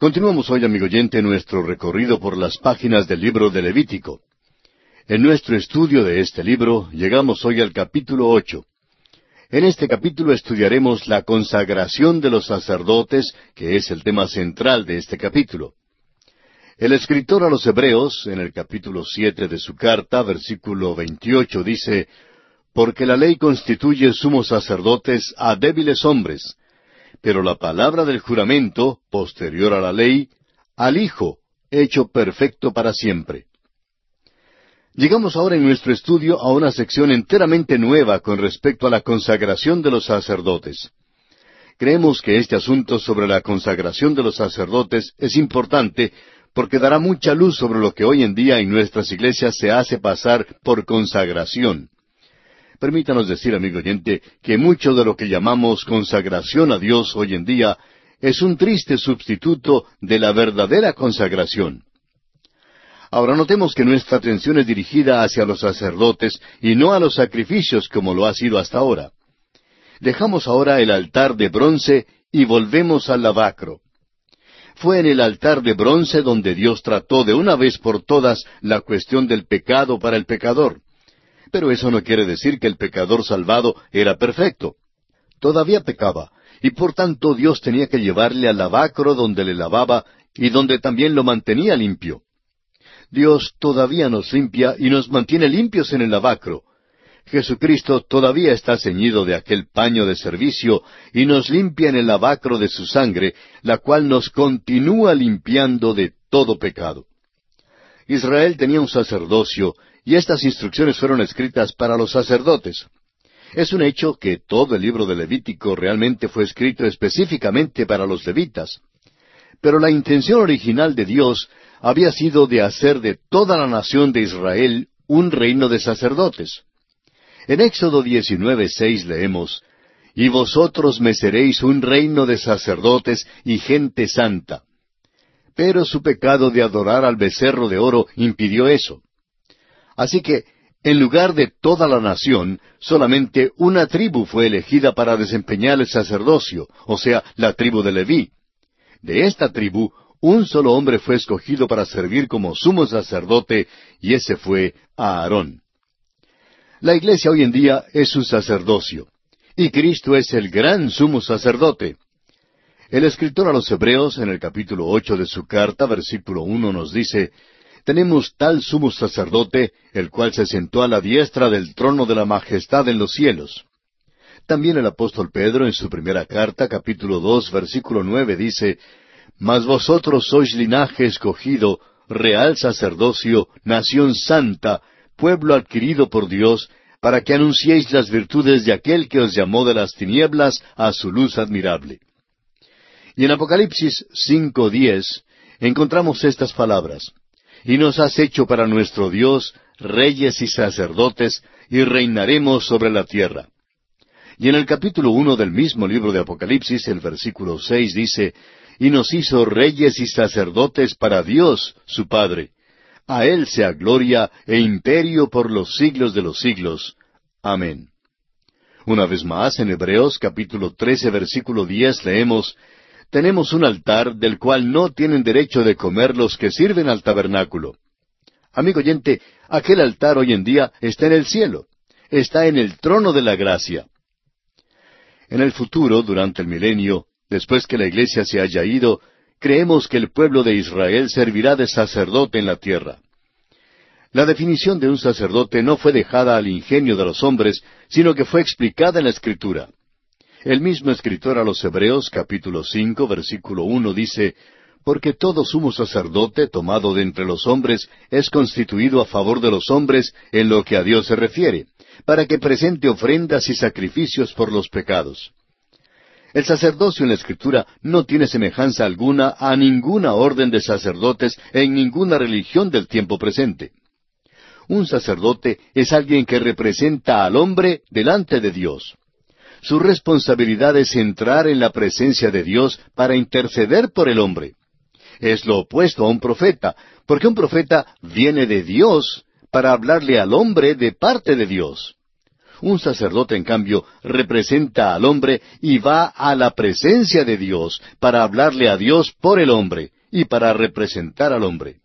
Continuamos hoy, amigo oyente, nuestro recorrido por las páginas del libro de Levítico. En nuestro estudio de este libro llegamos hoy al capítulo ocho. En este capítulo estudiaremos la consagración de los sacerdotes, que es el tema central de este capítulo. El escritor a los Hebreos, en el capítulo siete de su carta, versículo veintiocho, dice Porque la ley constituye sumos sacerdotes a débiles hombres, pero la palabra del juramento, posterior a la ley, al Hijo, hecho perfecto para siempre. Llegamos ahora en nuestro estudio a una sección enteramente nueva con respecto a la consagración de los sacerdotes. Creemos que este asunto sobre la consagración de los sacerdotes es importante porque dará mucha luz sobre lo que hoy en día en nuestras iglesias se hace pasar por consagración. Permítanos decir, amigo oyente, que mucho de lo que llamamos consagración a Dios hoy en día es un triste sustituto de la verdadera consagración. Ahora notemos que nuestra atención es dirigida hacia los sacerdotes y no a los sacrificios como lo ha sido hasta ahora. Dejamos ahora el altar de bronce y volvemos al lavacro. Fue en el altar de bronce donde Dios trató de una vez por todas la cuestión del pecado para el pecador. Pero eso no quiere decir que el pecador salvado era perfecto. Todavía pecaba, y por tanto Dios tenía que llevarle al lavacro donde le lavaba y donde también lo mantenía limpio. Dios todavía nos limpia y nos mantiene limpios en el lavacro. Jesucristo todavía está ceñido de aquel paño de servicio y nos limpia en el lavacro de su sangre, la cual nos continúa limpiando de todo pecado. Israel tenía un sacerdocio y estas instrucciones fueron escritas para los sacerdotes. Es un hecho que todo el libro de Levítico realmente fue escrito específicamente para los levitas. Pero la intención original de Dios había sido de hacer de toda la nación de Israel un reino de sacerdotes. En Éxodo 19:6 leemos, Y vosotros me seréis un reino de sacerdotes y gente santa. Pero su pecado de adorar al becerro de oro impidió eso. Así que, en lugar de toda la nación, solamente una tribu fue elegida para desempeñar el sacerdocio, o sea, la tribu de Leví. De esta tribu, un solo hombre fue escogido para servir como sumo sacerdote, y ese fue Aarón. La iglesia hoy en día es un sacerdocio, y Cristo es el gran sumo sacerdote. El escritor a los Hebreos, en el capítulo ocho de su carta, versículo uno, nos dice tenemos tal sumo sacerdote, el cual se sentó a la diestra del trono de la majestad en los cielos. También el apóstol Pedro en su primera carta, capítulo dos, versículo nueve, dice, Mas vosotros sois linaje escogido, real sacerdocio, nación santa, pueblo adquirido por Dios, para que anunciéis las virtudes de aquel que os llamó de las tinieblas a su luz admirable. Y en Apocalipsis cinco diez encontramos estas palabras y nos has hecho para nuestro Dios reyes y sacerdotes, y reinaremos sobre la tierra. Y en el capítulo uno del mismo libro de Apocalipsis, el versículo seis dice, y nos hizo reyes y sacerdotes para Dios, su Padre. A Él sea gloria e imperio por los siglos de los siglos. Amén. Una vez más, en Hebreos capítulo trece, versículo diez, leemos, tenemos un altar del cual no tienen derecho de comer los que sirven al tabernáculo. Amigo oyente, aquel altar hoy en día está en el cielo, está en el trono de la gracia. En el futuro, durante el milenio, después que la iglesia se haya ido, creemos que el pueblo de Israel servirá de sacerdote en la tierra. La definición de un sacerdote no fue dejada al ingenio de los hombres, sino que fue explicada en la Escritura. El mismo escritor a los Hebreos capítulo cinco versículo uno dice, Porque todo sumo sacerdote tomado de entre los hombres es constituido a favor de los hombres en lo que a Dios se refiere, para que presente ofrendas y sacrificios por los pecados. El sacerdocio en la Escritura no tiene semejanza alguna a ninguna orden de sacerdotes en ninguna religión del tiempo presente. Un sacerdote es alguien que representa al hombre delante de Dios. Su responsabilidad es entrar en la presencia de Dios para interceder por el hombre. Es lo opuesto a un profeta, porque un profeta viene de Dios para hablarle al hombre de parte de Dios. Un sacerdote, en cambio, representa al hombre y va a la presencia de Dios para hablarle a Dios por el hombre y para representar al hombre.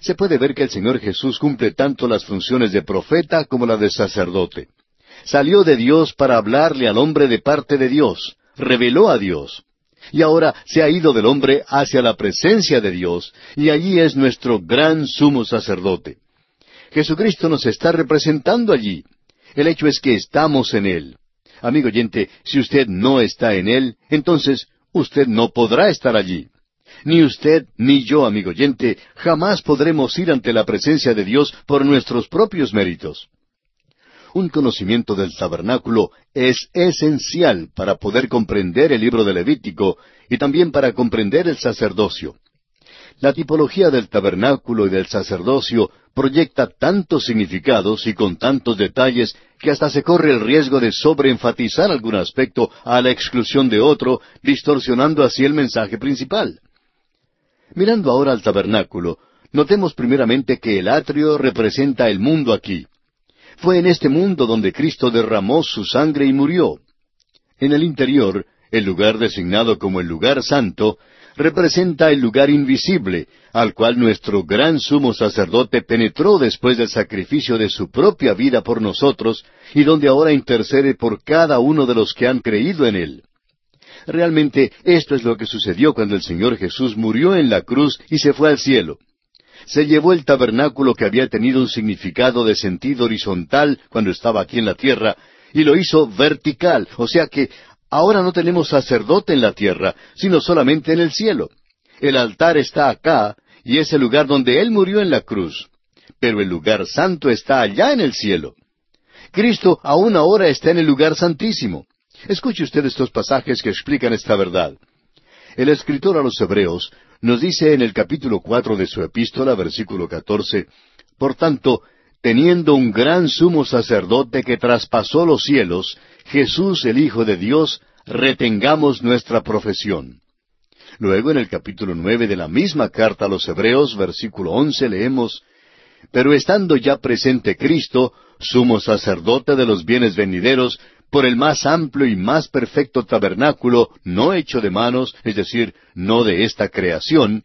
Se puede ver que el Señor Jesús cumple tanto las funciones de profeta como la de sacerdote. Salió de Dios para hablarle al hombre de parte de Dios, reveló a Dios. Y ahora se ha ido del hombre hacia la presencia de Dios, y allí es nuestro gran sumo sacerdote. Jesucristo nos está representando allí. El hecho es que estamos en Él. Amigo oyente, si usted no está en Él, entonces usted no podrá estar allí. Ni usted ni yo, amigo oyente, jamás podremos ir ante la presencia de Dios por nuestros propios méritos. Un conocimiento del tabernáculo es esencial para poder comprender el libro de Levítico y también para comprender el sacerdocio. La tipología del tabernáculo y del sacerdocio proyecta tantos significados y con tantos detalles que hasta se corre el riesgo de sobreenfatizar algún aspecto a la exclusión de otro, distorsionando así el mensaje principal. Mirando ahora al tabernáculo, notemos primeramente que el atrio representa el mundo aquí. Fue en este mundo donde Cristo derramó su sangre y murió. En el interior, el lugar designado como el lugar santo, representa el lugar invisible, al cual nuestro gran sumo sacerdote penetró después del sacrificio de su propia vida por nosotros, y donde ahora intercede por cada uno de los que han creído en él. Realmente esto es lo que sucedió cuando el Señor Jesús murió en la cruz y se fue al cielo. Se llevó el tabernáculo que había tenido un significado de sentido horizontal cuando estaba aquí en la tierra, y lo hizo vertical, o sea que ahora no tenemos sacerdote en la tierra, sino solamente en el cielo. El altar está acá, y es el lugar donde Él murió en la cruz. Pero el lugar santo está allá en el cielo. Cristo aún ahora está en el lugar santísimo. Escuche usted estos pasajes que explican esta verdad. El escritor a los Hebreos nos dice en el capítulo cuatro de su epístola, versículo catorce, Por tanto, teniendo un gran sumo sacerdote que traspasó los cielos, Jesús el Hijo de Dios, retengamos nuestra profesión. Luego en el capítulo nueve de la misma carta a los Hebreos, versículo once, leemos, Pero estando ya presente Cristo, sumo sacerdote de los bienes venideros, por el más amplio y más perfecto tabernáculo, no hecho de manos, es decir, no de esta creación.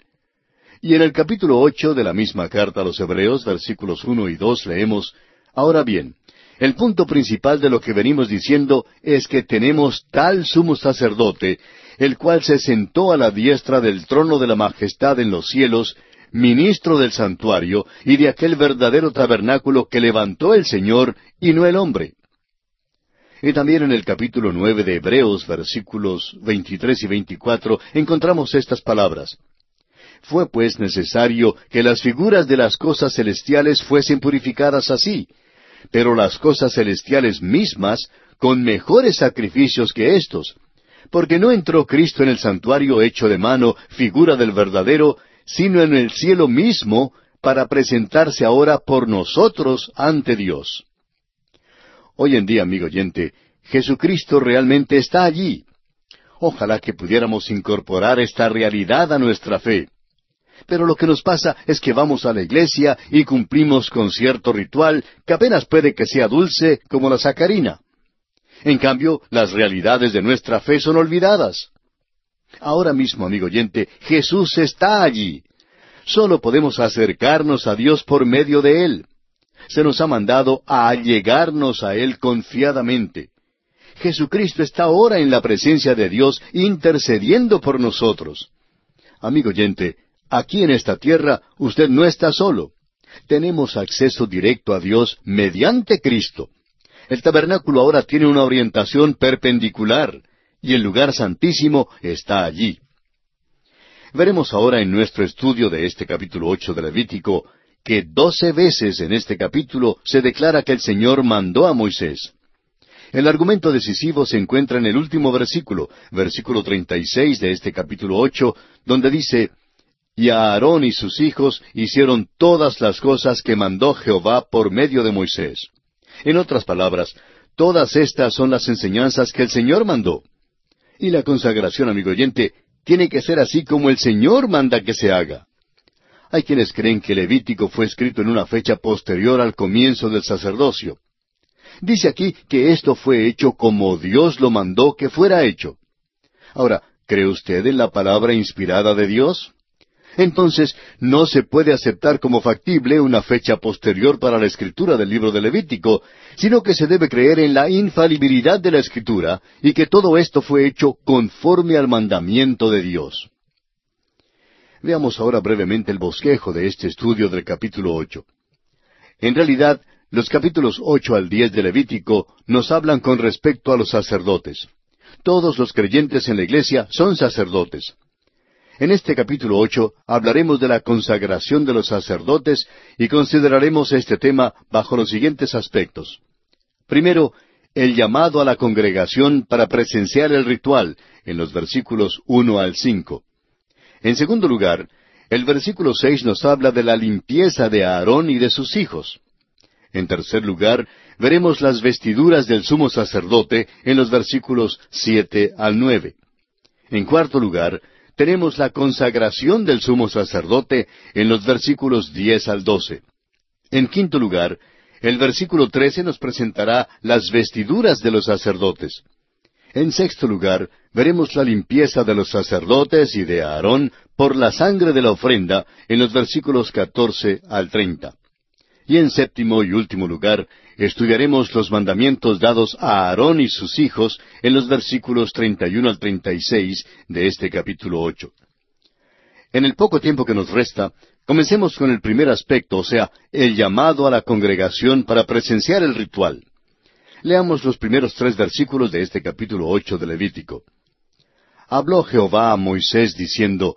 Y en el capítulo ocho de la misma carta a los Hebreos, versículos uno y dos, leemos, Ahora bien, el punto principal de lo que venimos diciendo es que tenemos tal sumo sacerdote, el cual se sentó a la diestra del trono de la majestad en los cielos, ministro del santuario y de aquel verdadero tabernáculo que levantó el Señor y no el hombre. Y también en el capítulo nueve de Hebreos, versículos veintitrés y veinticuatro, encontramos estas palabras. Fue pues necesario que las figuras de las cosas celestiales fuesen purificadas así, pero las cosas celestiales mismas con mejores sacrificios que éstos, porque no entró Cristo en el santuario hecho de mano, figura del verdadero, sino en el cielo mismo, para presentarse ahora por nosotros ante Dios. Hoy en día, amigo oyente, Jesucristo realmente está allí. Ojalá que pudiéramos incorporar esta realidad a nuestra fe. Pero lo que nos pasa es que vamos a la iglesia y cumplimos con cierto ritual que apenas puede que sea dulce como la sacarina. En cambio, las realidades de nuestra fe son olvidadas. Ahora mismo, amigo oyente, Jesús está allí. Solo podemos acercarnos a Dios por medio de Él se nos ha mandado a allegarnos a Él confiadamente. Jesucristo está ahora en la presencia de Dios intercediendo por nosotros. Amigo oyente, aquí en esta tierra usted no está solo. Tenemos acceso directo a Dios mediante Cristo. El tabernáculo ahora tiene una orientación perpendicular y el lugar santísimo está allí. Veremos ahora en nuestro estudio de este capítulo ocho de Levítico que doce veces en este capítulo se declara que el Señor mandó a Moisés. El argumento decisivo se encuentra en el último versículo, versículo treinta y seis de este capítulo ocho, donde dice Y a Aarón y sus hijos hicieron todas las cosas que mandó Jehová por medio de Moisés. En otras palabras, todas estas son las enseñanzas que el Señor mandó. Y la consagración, amigo oyente, tiene que ser así como el Señor manda que se haga. Hay quienes creen que Levítico fue escrito en una fecha posterior al comienzo del sacerdocio. Dice aquí que esto fue hecho como Dios lo mandó que fuera hecho. Ahora, ¿cree usted en la palabra inspirada de Dios? Entonces, no se puede aceptar como factible una fecha posterior para la escritura del libro de Levítico, sino que se debe creer en la infalibilidad de la escritura y que todo esto fue hecho conforme al mandamiento de Dios. Veamos ahora brevemente el bosquejo de este estudio del capítulo ocho. En realidad, los capítulos ocho al diez de Levítico nos hablan con respecto a los sacerdotes. Todos los creyentes en la iglesia son sacerdotes. En este capítulo ocho hablaremos de la consagración de los sacerdotes y consideraremos este tema bajo los siguientes aspectos. Primero, el llamado a la congregación para presenciar el ritual, en los versículos uno al cinco. En segundo lugar, el versículo seis nos habla de la limpieza de Aarón y de sus hijos. En tercer lugar, veremos las vestiduras del sumo sacerdote en los versículos siete al nueve. En cuarto lugar, tenemos la consagración del sumo sacerdote en los versículos diez al doce. En quinto lugar, el versículo trece nos presentará las vestiduras de los sacerdotes. En sexto lugar, veremos la limpieza de los sacerdotes y de Aarón por la sangre de la ofrenda en los versículos catorce al treinta. Y en séptimo y último lugar, estudiaremos los mandamientos dados a Aarón y sus hijos en los versículos 31 al 36 de este capítulo 8. En el poco tiempo que nos resta, comencemos con el primer aspecto, o sea, el llamado a la congregación para presenciar el ritual. Leamos los primeros tres versículos de este capítulo ocho de Levítico. Habló Jehová a Moisés diciendo,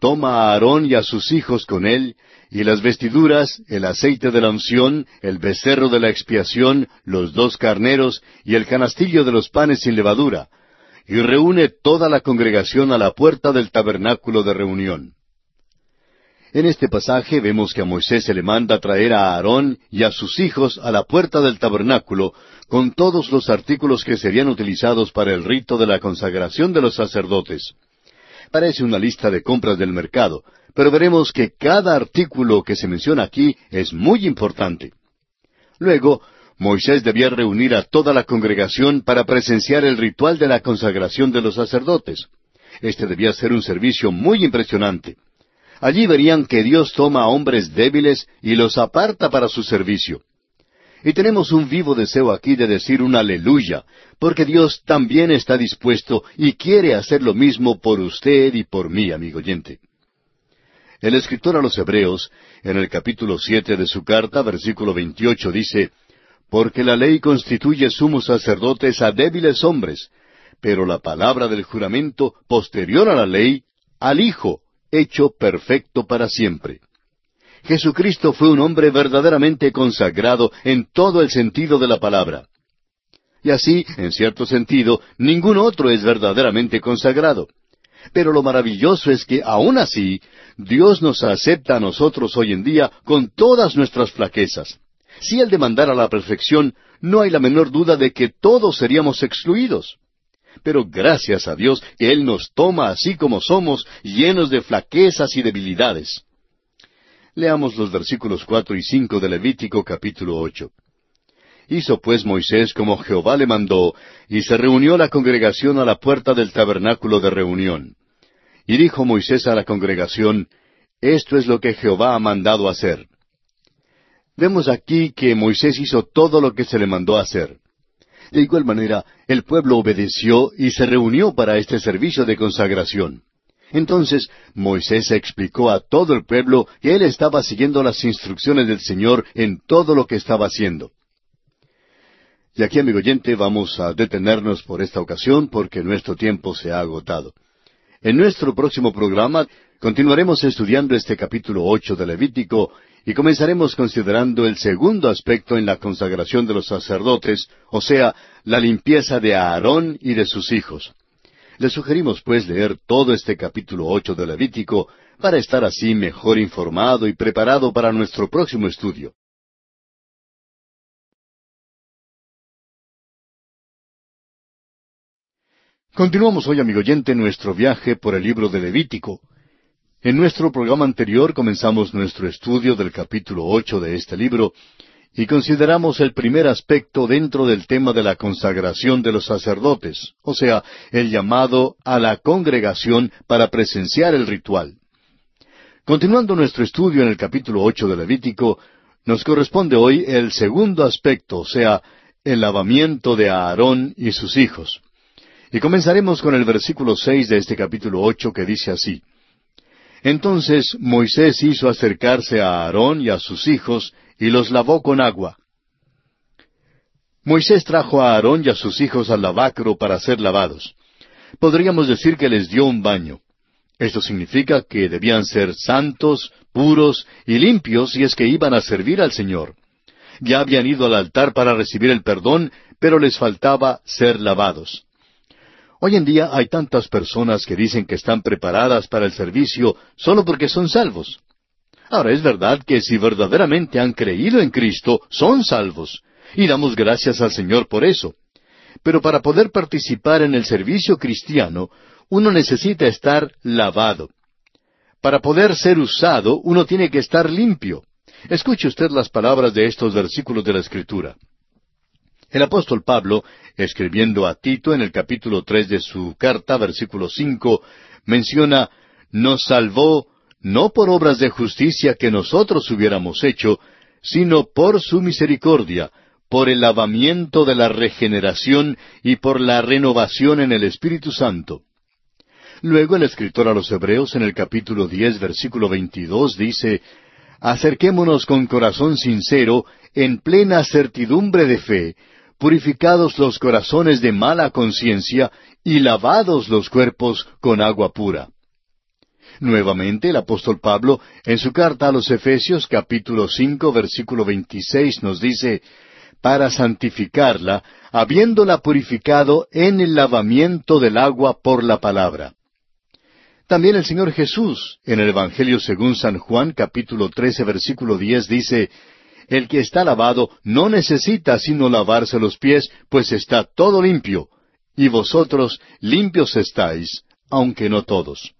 Toma a Aarón y a sus hijos con él, y las vestiduras, el aceite de la unción, el becerro de la expiación, los dos carneros y el canastillo de los panes sin levadura, y reúne toda la congregación a la puerta del tabernáculo de reunión. En este pasaje vemos que a Moisés se le manda traer a Aarón y a sus hijos a la puerta del tabernáculo con todos los artículos que serían utilizados para el rito de la consagración de los sacerdotes. Parece una lista de compras del mercado, pero veremos que cada artículo que se menciona aquí es muy importante. Luego, Moisés debía reunir a toda la congregación para presenciar el ritual de la consagración de los sacerdotes. Este debía ser un servicio muy impresionante. Allí verían que Dios toma a hombres débiles y los aparta para su servicio. Y tenemos un vivo deseo aquí de decir un aleluya, porque Dios también está dispuesto y quiere hacer lo mismo por usted y por mí, amigo oyente. El escritor a los Hebreos, en el capítulo siete de su carta, versículo veintiocho, dice, Porque la ley constituye sumos sacerdotes a débiles hombres, pero la palabra del juramento posterior a la ley, al Hijo, hecho perfecto para siempre. Jesucristo fue un hombre verdaderamente consagrado en todo el sentido de la palabra. Y así, en cierto sentido, ningún otro es verdaderamente consagrado. Pero lo maravilloso es que aún así, Dios nos acepta a nosotros hoy en día con todas nuestras flaquezas. Si Él demandara la perfección, no hay la menor duda de que todos seríamos excluidos. Pero gracias a Dios que Él nos toma así como somos, llenos de flaquezas y debilidades. Leamos los versículos cuatro y cinco de Levítico capítulo ocho. Hizo pues Moisés como Jehová le mandó, y se reunió la congregación a la puerta del tabernáculo de reunión. Y dijo Moisés a la congregación, Esto es lo que Jehová ha mandado hacer. Vemos aquí que Moisés hizo todo lo que se le mandó hacer. De igual manera, el pueblo obedeció y se reunió para este servicio de consagración. Entonces Moisés explicó a todo el pueblo que él estaba siguiendo las instrucciones del Señor en todo lo que estaba haciendo. Y aquí, amigo oyente, vamos a detenernos por esta ocasión porque nuestro tiempo se ha agotado. En nuestro próximo programa continuaremos estudiando este capítulo ocho de Levítico y comenzaremos considerando el segundo aspecto en la consagración de los sacerdotes, o sea, la limpieza de Aarón y de sus hijos. Le sugerimos pues leer todo este capítulo ocho de Levítico para estar así mejor informado y preparado para nuestro próximo estudio. Continuamos hoy, amigo oyente, nuestro viaje por el libro de Levítico. En nuestro programa anterior comenzamos nuestro estudio del capítulo ocho de este libro, y consideramos el primer aspecto dentro del tema de la consagración de los sacerdotes, o sea, el llamado a la congregación para presenciar el ritual. Continuando nuestro estudio en el capítulo ocho de Levítico, nos corresponde hoy el segundo aspecto, o sea, el lavamiento de Aarón y sus hijos. Y comenzaremos con el versículo seis de este capítulo ocho que dice así Entonces Moisés hizo acercarse a Aarón y a sus hijos, y los lavó con agua. Moisés trajo a Aarón y a sus hijos al lavacro para ser lavados. Podríamos decir que les dio un baño. Esto significa que debían ser santos, puros y limpios si es que iban a servir al Señor. Ya habían ido al altar para recibir el perdón, pero les faltaba ser lavados. Hoy en día hay tantas personas que dicen que están preparadas para el servicio solo porque son salvos. Ahora es verdad que si verdaderamente han creído en Cristo, son salvos, y damos gracias al Señor por eso. Pero para poder participar en el servicio cristiano, uno necesita estar lavado. Para poder ser usado, uno tiene que estar limpio. Escuche usted las palabras de estos versículos de la Escritura. El apóstol Pablo, escribiendo a Tito en el capítulo tres de su carta, versículo cinco, menciona nos salvó no por obras de justicia que nosotros hubiéramos hecho, sino por su misericordia, por el lavamiento de la regeneración y por la renovación en el Espíritu Santo. Luego el escritor a los Hebreos en el capítulo diez versículo veintidós dice Acerquémonos con corazón sincero, en plena certidumbre de fe, purificados los corazones de mala conciencia y lavados los cuerpos con agua pura. Nuevamente el apóstol Pablo, en su carta a los Efesios capítulo cinco versículo veintiséis nos dice para santificarla, habiéndola purificado en el lavamiento del agua por la palabra. También el Señor Jesús, en el Evangelio según San Juan, capítulo 13, versículo 10, dice, El que está lavado no necesita sino lavarse los pies, pues está todo limpio, y vosotros limpios estáis, aunque no todos.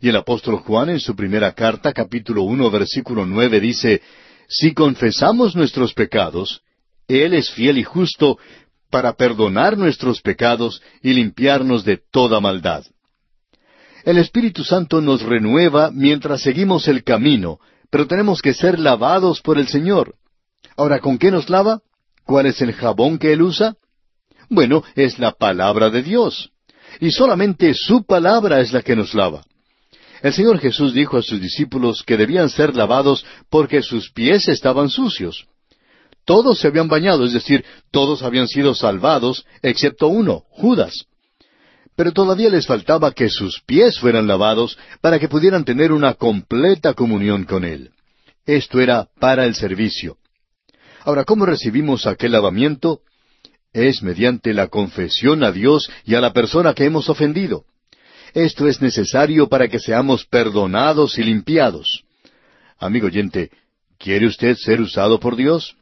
Y el apóstol Juan en su primera carta, capítulo uno, versículo nueve, dice, Si confesamos nuestros pecados, Él es fiel y justo para perdonar nuestros pecados y limpiarnos de toda maldad. El Espíritu Santo nos renueva mientras seguimos el camino, pero tenemos que ser lavados por el Señor. Ahora, ¿con qué nos lava? ¿Cuál es el jabón que Él usa? Bueno, es la palabra de Dios. Y solamente su palabra es la que nos lava. El Señor Jesús dijo a sus discípulos que debían ser lavados porque sus pies estaban sucios. Todos se habían bañado, es decir, todos habían sido salvados, excepto uno, Judas pero todavía les faltaba que sus pies fueran lavados para que pudieran tener una completa comunión con Él. Esto era para el servicio. Ahora, ¿cómo recibimos aquel lavamiento? Es mediante la confesión a Dios y a la persona que hemos ofendido. Esto es necesario para que seamos perdonados y limpiados. Amigo oyente, ¿quiere usted ser usado por Dios?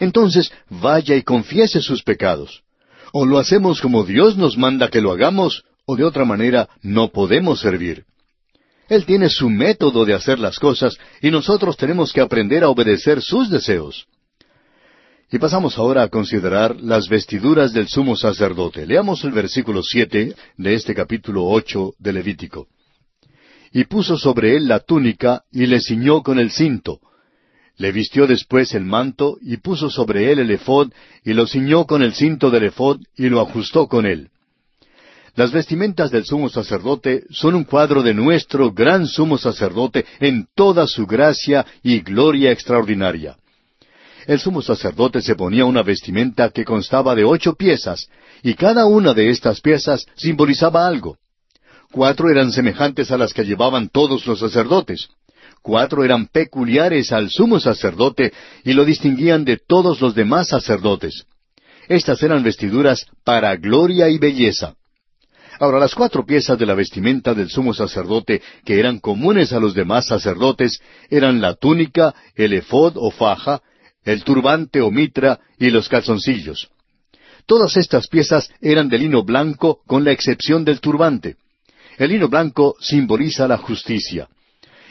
Entonces vaya y confiese sus pecados. O lo hacemos como Dios nos manda que lo hagamos, o de otra manera no podemos servir. Él tiene su método de hacer las cosas y nosotros tenemos que aprender a obedecer sus deseos. Y pasamos ahora a considerar las vestiduras del sumo sacerdote. Leamos el versículo siete de este capítulo ocho de Levítico. Y puso sobre él la túnica y le ciñó con el cinto, le vistió después el manto y puso sobre él el efod y lo ciñó con el cinto del efod y lo ajustó con él. Las vestimentas del sumo sacerdote son un cuadro de nuestro gran sumo sacerdote en toda su gracia y gloria extraordinaria. El sumo sacerdote se ponía una vestimenta que constaba de ocho piezas, y cada una de estas piezas simbolizaba algo. Cuatro eran semejantes a las que llevaban todos los sacerdotes cuatro eran peculiares al sumo sacerdote y lo distinguían de todos los demás sacerdotes. Estas eran vestiduras para gloria y belleza. Ahora, las cuatro piezas de la vestimenta del sumo sacerdote que eran comunes a los demás sacerdotes eran la túnica, el efod o faja, el turbante o mitra y los calzoncillos. Todas estas piezas eran de lino blanco con la excepción del turbante. El lino blanco simboliza la justicia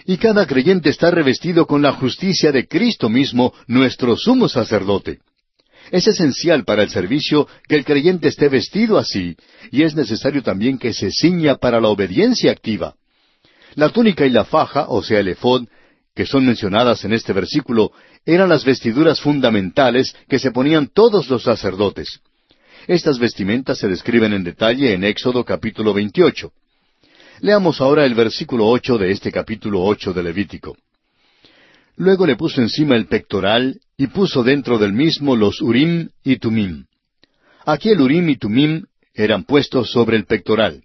Y cada creyente está revestido con la justicia de Cristo mismo, nuestro sumo sacerdote. Es esencial para el servicio que el creyente esté vestido así, y es necesario también que se ciña para la obediencia activa. La túnica y la faja, o sea el efod, que son mencionadas en este versículo, eran las vestiduras fundamentales que se ponían todos los sacerdotes. Estas vestimentas se describen en detalle en Éxodo capítulo 28. Leamos ahora el versículo ocho de este capítulo ocho de Levítico. Luego le puso encima el pectoral y puso dentro del mismo los Urim y Tumim. Aquí el Urim y Tumim eran puestos sobre el pectoral.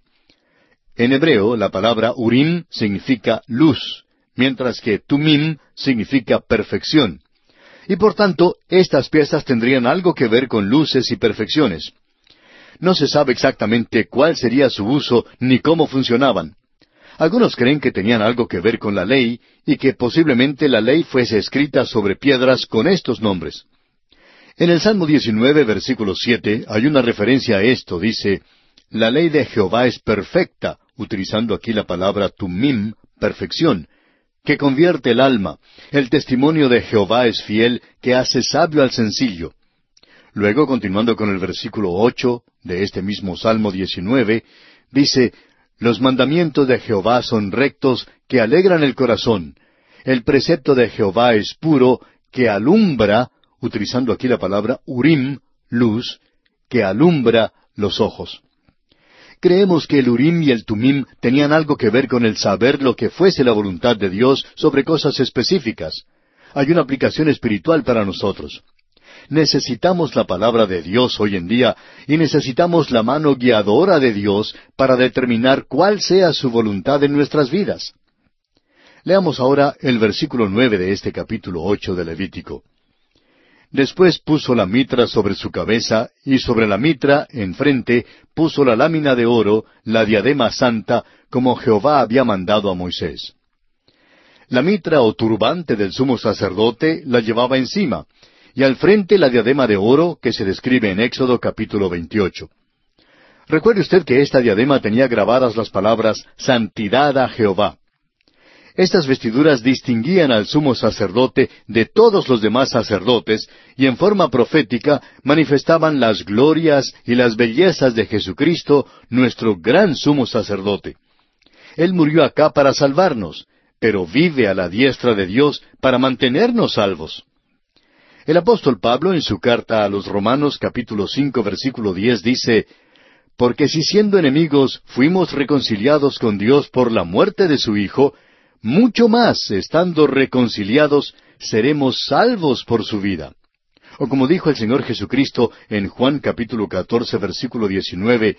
En hebreo la palabra Urim significa luz, mientras que Tumim significa perfección. Y por tanto, estas piezas tendrían algo que ver con luces y perfecciones. No se sabe exactamente cuál sería su uso ni cómo funcionaban. Algunos creen que tenían algo que ver con la ley y que posiblemente la ley fuese escrita sobre piedras con estos nombres. En el Salmo 19, versículo 7, hay una referencia a esto. Dice, La ley de Jehová es perfecta, utilizando aquí la palabra tumim, perfección, que convierte el alma. El testimonio de Jehová es fiel, que hace sabio al sencillo. Luego, continuando con el versículo ocho de este mismo Salmo 19, dice, Los mandamientos de Jehová son rectos, que alegran el corazón. El precepto de Jehová es puro, que alumbra, utilizando aquí la palabra urim, luz, que alumbra los ojos. Creemos que el Urim y el Tumim tenían algo que ver con el saber lo que fuese la voluntad de Dios sobre cosas específicas. Hay una aplicación espiritual para nosotros. Necesitamos la palabra de Dios hoy en día y necesitamos la mano guiadora de Dios para determinar cuál sea su voluntad en nuestras vidas. Leamos ahora el versículo nueve de este capítulo ocho de Levítico. Después puso la mitra sobre su cabeza, y sobre la mitra, enfrente, puso la lámina de oro, la diadema santa, como Jehová había mandado a Moisés. La mitra o turbante del sumo sacerdote la llevaba encima, y al frente la diadema de oro que se describe en Éxodo capítulo 28. Recuerde usted que esta diadema tenía grabadas las palabras Santidad a Jehová. Estas vestiduras distinguían al sumo sacerdote de todos los demás sacerdotes y en forma profética manifestaban las glorias y las bellezas de Jesucristo, nuestro gran sumo sacerdote. Él murió acá para salvarnos, pero vive a la diestra de Dios para mantenernos salvos. El apóstol Pablo en su carta a los Romanos capítulo cinco versículo diez dice Porque si siendo enemigos fuimos reconciliados con Dios por la muerte de su Hijo, mucho más, estando reconciliados, seremos salvos por su vida. O como dijo el Señor Jesucristo en Juan capítulo 14 versículo 19,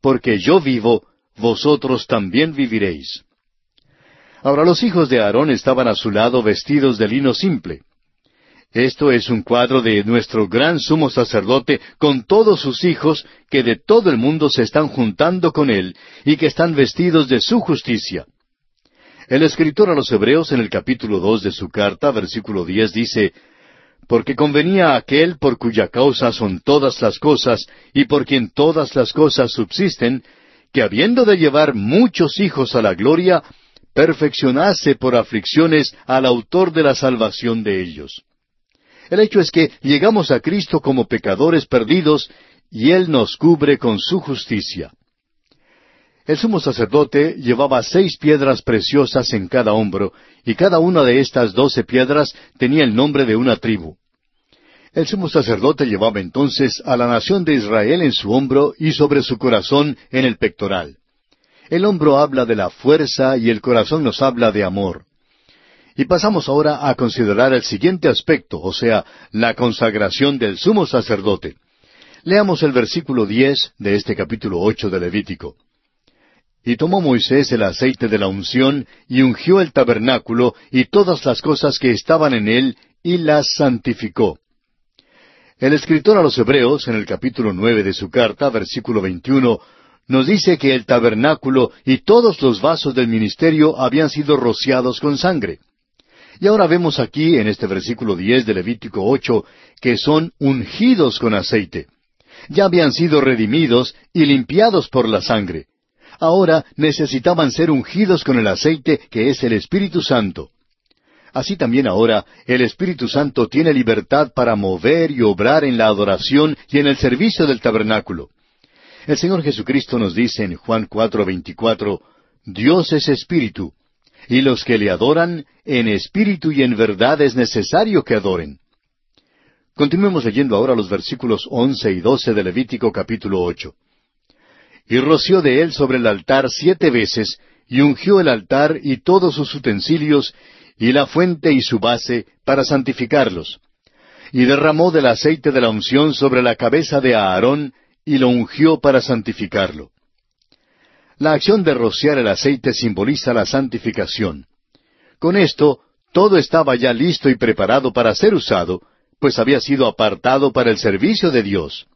porque yo vivo, vosotros también viviréis. Ahora los hijos de Aarón estaban a su lado vestidos de lino simple. Esto es un cuadro de nuestro gran sumo sacerdote con todos sus hijos que de todo el mundo se están juntando con él y que están vestidos de su justicia. El escritor a los Hebreos en el capítulo dos de su carta, versículo diez, dice Porque convenía a aquel por cuya causa son todas las cosas, y por quien todas las cosas subsisten, que habiendo de llevar muchos hijos a la gloria, perfeccionase por aflicciones al autor de la salvación de ellos. El hecho es que llegamos a Cristo como pecadores perdidos, y Él nos cubre con su justicia. El sumo sacerdote llevaba seis piedras preciosas en cada hombro, y cada una de estas doce piedras tenía el nombre de una tribu. El sumo sacerdote llevaba entonces a la nación de Israel en su hombro y sobre su corazón en el pectoral. El hombro habla de la fuerza y el corazón nos habla de amor. Y pasamos ahora a considerar el siguiente aspecto, o sea, la consagración del sumo sacerdote. Leamos el versículo diez de este capítulo ocho de Levítico. Y tomó Moisés el aceite de la unción, y ungió el tabernáculo, y todas las cosas que estaban en él, y las santificó. El escritor a los Hebreos, en el capítulo nueve de su carta, versículo veintiuno, nos dice que el tabernáculo y todos los vasos del ministerio habían sido rociados con sangre. Y ahora vemos aquí, en este versículo diez de Levítico ocho, que son ungidos con aceite. Ya habían sido redimidos y limpiados por la sangre. Ahora necesitaban ser ungidos con el aceite que es el Espíritu Santo. Así también ahora el Espíritu Santo tiene libertad para mover y obrar en la adoración y en el servicio del tabernáculo. El Señor Jesucristo nos dice en Juan 4:24, Dios es Espíritu, y los que le adoran, en espíritu y en verdad es necesario que adoren. Continuemos leyendo ahora los versículos once y doce de Levítico capítulo ocho. Y roció de él sobre el altar siete veces, y ungió el altar y todos sus utensilios, y la fuente y su base, para santificarlos. Y derramó del aceite de la unción sobre la cabeza de Aarón, y lo ungió para santificarlo. La acción de rociar el aceite simboliza la santificación. Con esto, todo estaba ya listo y preparado para ser usado, pues había sido apartado para el servicio de Dios.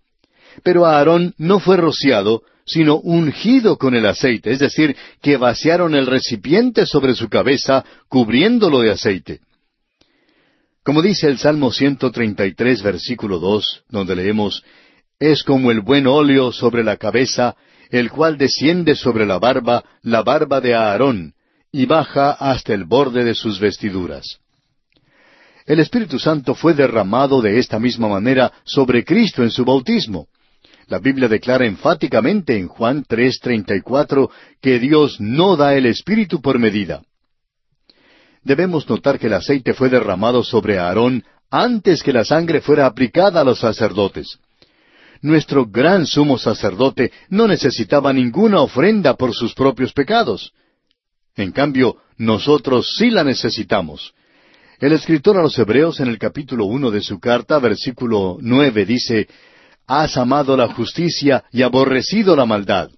Pero Aarón no fue rociado, sino ungido con el aceite, es decir, que vaciaron el recipiente sobre su cabeza, cubriéndolo de aceite. Como dice el Salmo 133, versículo 2, donde leemos, Es como el buen óleo sobre la cabeza, el cual desciende sobre la barba, la barba de Aarón, y baja hasta el borde de sus vestiduras. El Espíritu Santo fue derramado de esta misma manera sobre Cristo en su bautismo. La Biblia declara enfáticamente en Juan 3:34 que Dios no da el Espíritu por medida. Debemos notar que el aceite fue derramado sobre Aarón antes que la sangre fuera aplicada a los sacerdotes. Nuestro gran sumo sacerdote no necesitaba ninguna ofrenda por sus propios pecados. En cambio, nosotros sí la necesitamos. El escritor a los Hebreos en el capítulo uno de su carta, versículo nueve, dice Has amado la justicia y aborrecido la maldad,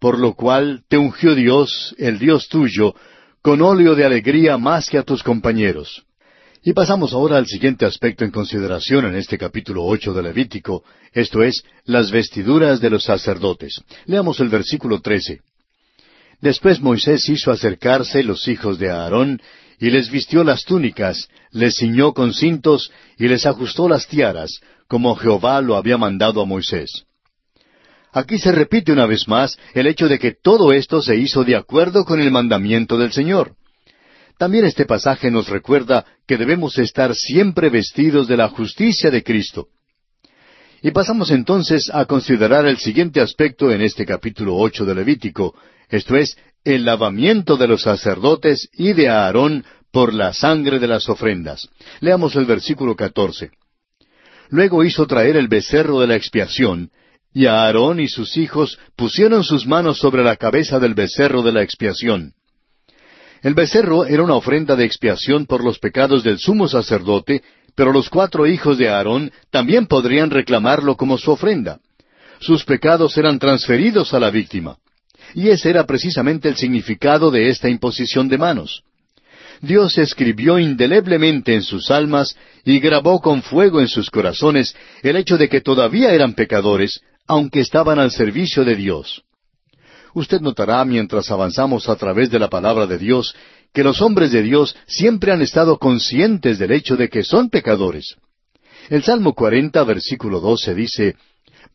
por lo cual te ungió Dios, el Dios tuyo, con óleo de alegría más que a tus compañeros. Y pasamos ahora al siguiente aspecto en consideración en este capítulo ocho de Levítico, esto es, las vestiduras de los sacerdotes. Leamos el versículo trece. Después Moisés hizo acercarse los hijos de Aarón, y les vistió las túnicas, les ciñó con cintos, y les ajustó las tiaras, como Jehová lo había mandado a Moisés. Aquí se repite una vez más el hecho de que todo esto se hizo de acuerdo con el mandamiento del Señor. También este pasaje nos recuerda que debemos estar siempre vestidos de la justicia de Cristo. Y pasamos entonces a considerar el siguiente aspecto en este capítulo ocho de Levítico, esto es, el lavamiento de los sacerdotes y de Aarón por la sangre de las ofrendas. Leamos el versículo catorce. Luego hizo traer el becerro de la expiación, y Aarón y sus hijos pusieron sus manos sobre la cabeza del becerro de la expiación. El becerro era una ofrenda de expiación por los pecados del sumo sacerdote, pero los cuatro hijos de Aarón también podrían reclamarlo como su ofrenda. Sus pecados eran transferidos a la víctima. Y ese era precisamente el significado de esta imposición de manos. Dios escribió indeleblemente en sus almas y grabó con fuego en sus corazones el hecho de que todavía eran pecadores, aunque estaban al servicio de Dios. Usted notará mientras avanzamos a través de la palabra de Dios que los hombres de Dios siempre han estado conscientes del hecho de que son pecadores. El Salmo 40, versículo 12 dice,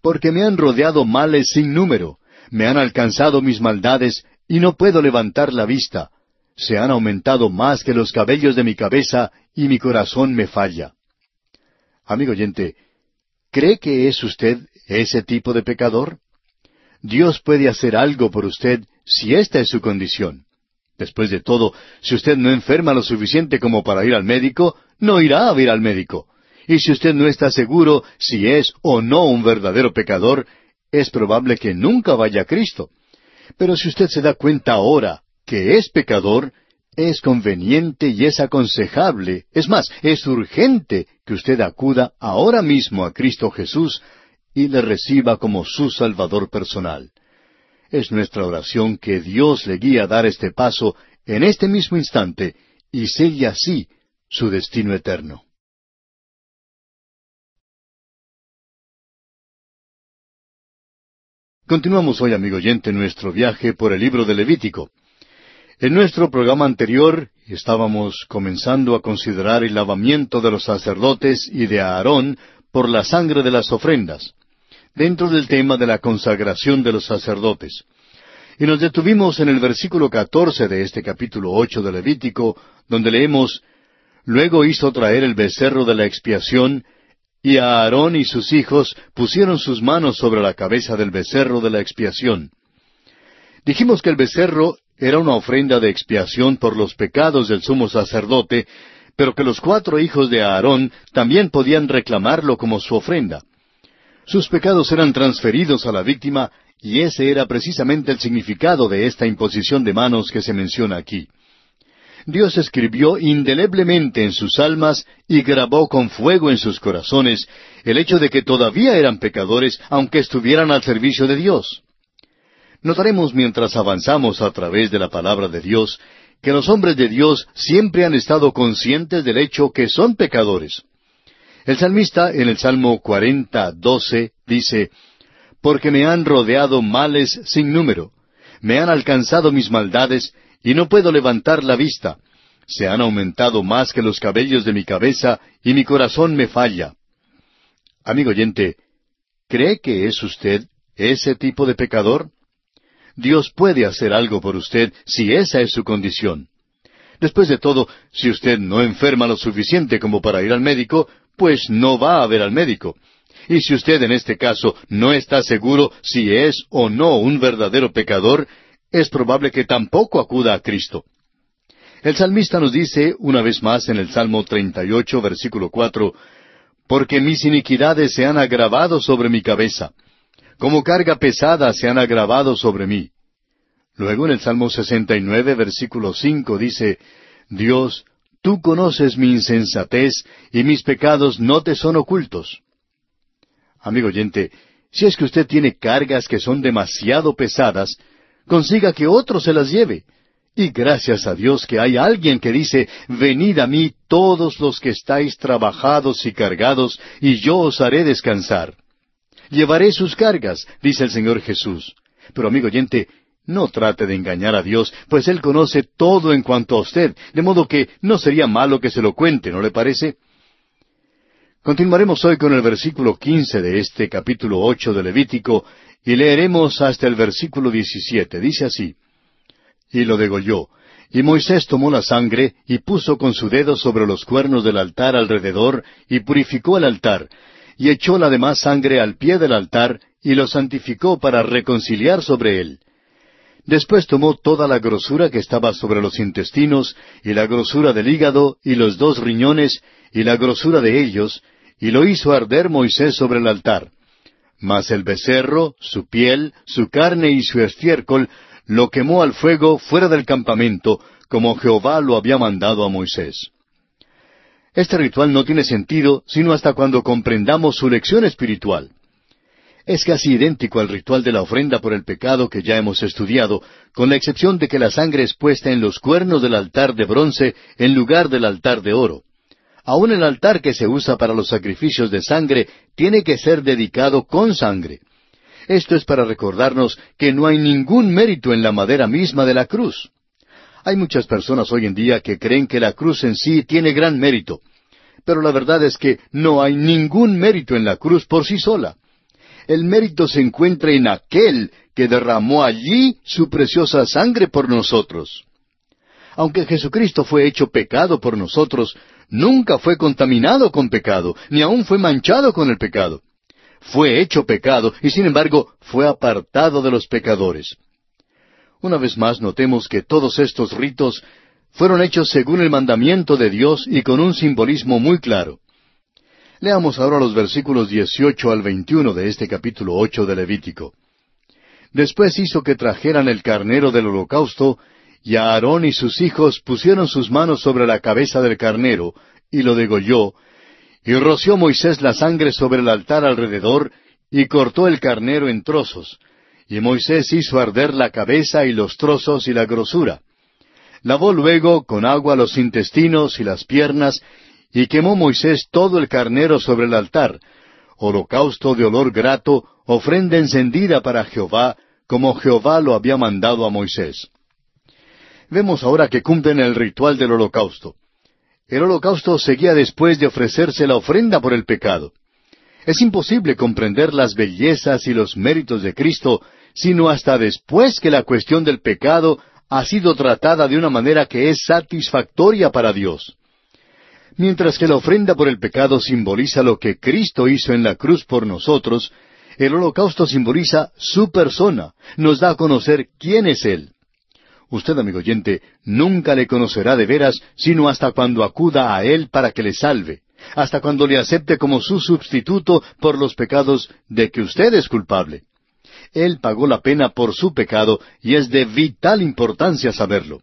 Porque me han rodeado males sin número, me han alcanzado mis maldades, y no puedo levantar la vista. Se han aumentado más que los cabellos de mi cabeza, y mi corazón me falla. Amigo oyente, ¿cree que es usted ese tipo de pecador? Dios puede hacer algo por usted si esta es su condición. Después de todo, si usted no enferma lo suficiente como para ir al médico, no irá a ir al médico. Y si usted no está seguro si es o no un verdadero pecador, es probable que nunca vaya a Cristo. Pero si usted se da cuenta ahora que es pecador, es conveniente y es aconsejable, es más, es urgente que usted acuda ahora mismo a Cristo Jesús y le reciba como su Salvador personal. Es nuestra oración que Dios le guíe a dar este paso en este mismo instante y selle así su destino eterno. Continuamos hoy, amigo oyente, nuestro viaje por el libro de Levítico. En nuestro programa anterior estábamos comenzando a considerar el lavamiento de los sacerdotes y de Aarón por la sangre de las ofrendas, dentro del tema de la consagración de los sacerdotes. Y nos detuvimos en el versículo catorce de este capítulo ocho de Levítico, donde leemos Luego hizo traer el becerro de la expiación, y a Aarón y sus hijos pusieron sus manos sobre la cabeza del becerro de la expiación. Dijimos que el becerro era una ofrenda de expiación por los pecados del sumo sacerdote, pero que los cuatro hijos de Aarón también podían reclamarlo como su ofrenda. Sus pecados eran transferidos a la víctima y ese era precisamente el significado de esta imposición de manos que se menciona aquí. Dios escribió indeleblemente en sus almas y grabó con fuego en sus corazones el hecho de que todavía eran pecadores aunque estuvieran al servicio de Dios. Notaremos mientras avanzamos a través de la palabra de Dios que los hombres de Dios siempre han estado conscientes del hecho que son pecadores. El salmista en el Salmo 40, 12 dice, Porque me han rodeado males sin número, me han alcanzado mis maldades, y no puedo levantar la vista. Se han aumentado más que los cabellos de mi cabeza, y mi corazón me falla. Amigo oyente, ¿cree que es usted ese tipo de pecador? Dios puede hacer algo por usted si esa es su condición. Después de todo, si usted no enferma lo suficiente como para ir al médico, pues no va a ver al médico. Y si usted en este caso no está seguro si es o no un verdadero pecador, es probable que tampoco acuda a Cristo. El salmista nos dice, una vez más en el Salmo 38, versículo 4, Porque mis iniquidades se han agravado sobre mi cabeza, como carga pesada se han agravado sobre mí. Luego en el Salmo 69, versículo 5 dice, Dios, tú conoces mi insensatez y mis pecados no te son ocultos. Amigo oyente, si es que usted tiene cargas que son demasiado pesadas, consiga que otro se las lleve. Y gracias a Dios que hay alguien que dice, venid a mí todos los que estáis trabajados y cargados, y yo os haré descansar. Llevaré sus cargas, dice el Señor Jesús. Pero amigo oyente, no trate de engañar a Dios, pues Él conoce todo en cuanto a usted, de modo que no sería malo que se lo cuente, ¿no le parece? Continuaremos hoy con el versículo quince de este capítulo ocho de Levítico, y leeremos hasta el versículo diecisiete. Dice así, Y lo degolló. Y Moisés tomó la sangre y puso con su dedo sobre los cuernos del altar alrededor y purificó el altar, y echó la demás sangre al pie del altar y lo santificó para reconciliar sobre él. Después tomó toda la grosura que estaba sobre los intestinos, y la grosura del hígado, y los dos riñones, y la grosura de ellos, y lo hizo arder Moisés sobre el altar. Mas el becerro, su piel, su carne y su estiércol lo quemó al fuego fuera del campamento, como Jehová lo había mandado a Moisés. Este ritual no tiene sentido sino hasta cuando comprendamos su lección espiritual. Es casi idéntico al ritual de la ofrenda por el pecado que ya hemos estudiado, con la excepción de que la sangre es puesta en los cuernos del altar de bronce en lugar del altar de oro. Aún el altar que se usa para los sacrificios de sangre tiene que ser dedicado con sangre. Esto es para recordarnos que no hay ningún mérito en la madera misma de la cruz. Hay muchas personas hoy en día que creen que la cruz en sí tiene gran mérito, pero la verdad es que no hay ningún mérito en la cruz por sí sola. El mérito se encuentra en aquel que derramó allí su preciosa sangre por nosotros. Aunque Jesucristo fue hecho pecado por nosotros, nunca fue contaminado con pecado, ni aun fue manchado con el pecado. Fue hecho pecado y sin embargo fue apartado de los pecadores. Una vez más notemos que todos estos ritos fueron hechos según el mandamiento de Dios y con un simbolismo muy claro. Leamos ahora los versículos 18 al 21 de este capítulo 8 de Levítico. Después hizo que trajeran el carnero del holocausto y Aarón y sus hijos pusieron sus manos sobre la cabeza del carnero, y lo degolló, y roció Moisés la sangre sobre el altar alrededor, y cortó el carnero en trozos. Y Moisés hizo arder la cabeza y los trozos y la grosura. Lavó luego con agua los intestinos y las piernas, y quemó Moisés todo el carnero sobre el altar, holocausto de olor grato, ofrenda encendida para Jehová, como Jehová lo había mandado a Moisés vemos ahora que cumplen el ritual del holocausto. El holocausto seguía después de ofrecerse la ofrenda por el pecado. Es imposible comprender las bellezas y los méritos de Cristo sino hasta después que la cuestión del pecado ha sido tratada de una manera que es satisfactoria para Dios. Mientras que la ofrenda por el pecado simboliza lo que Cristo hizo en la cruz por nosotros, el holocausto simboliza su persona, nos da a conocer quién es Él. Usted, amigo oyente, nunca le conocerá de veras sino hasta cuando acuda a Él para que le salve, hasta cuando le acepte como su sustituto por los pecados de que usted es culpable. Él pagó la pena por su pecado y es de vital importancia saberlo.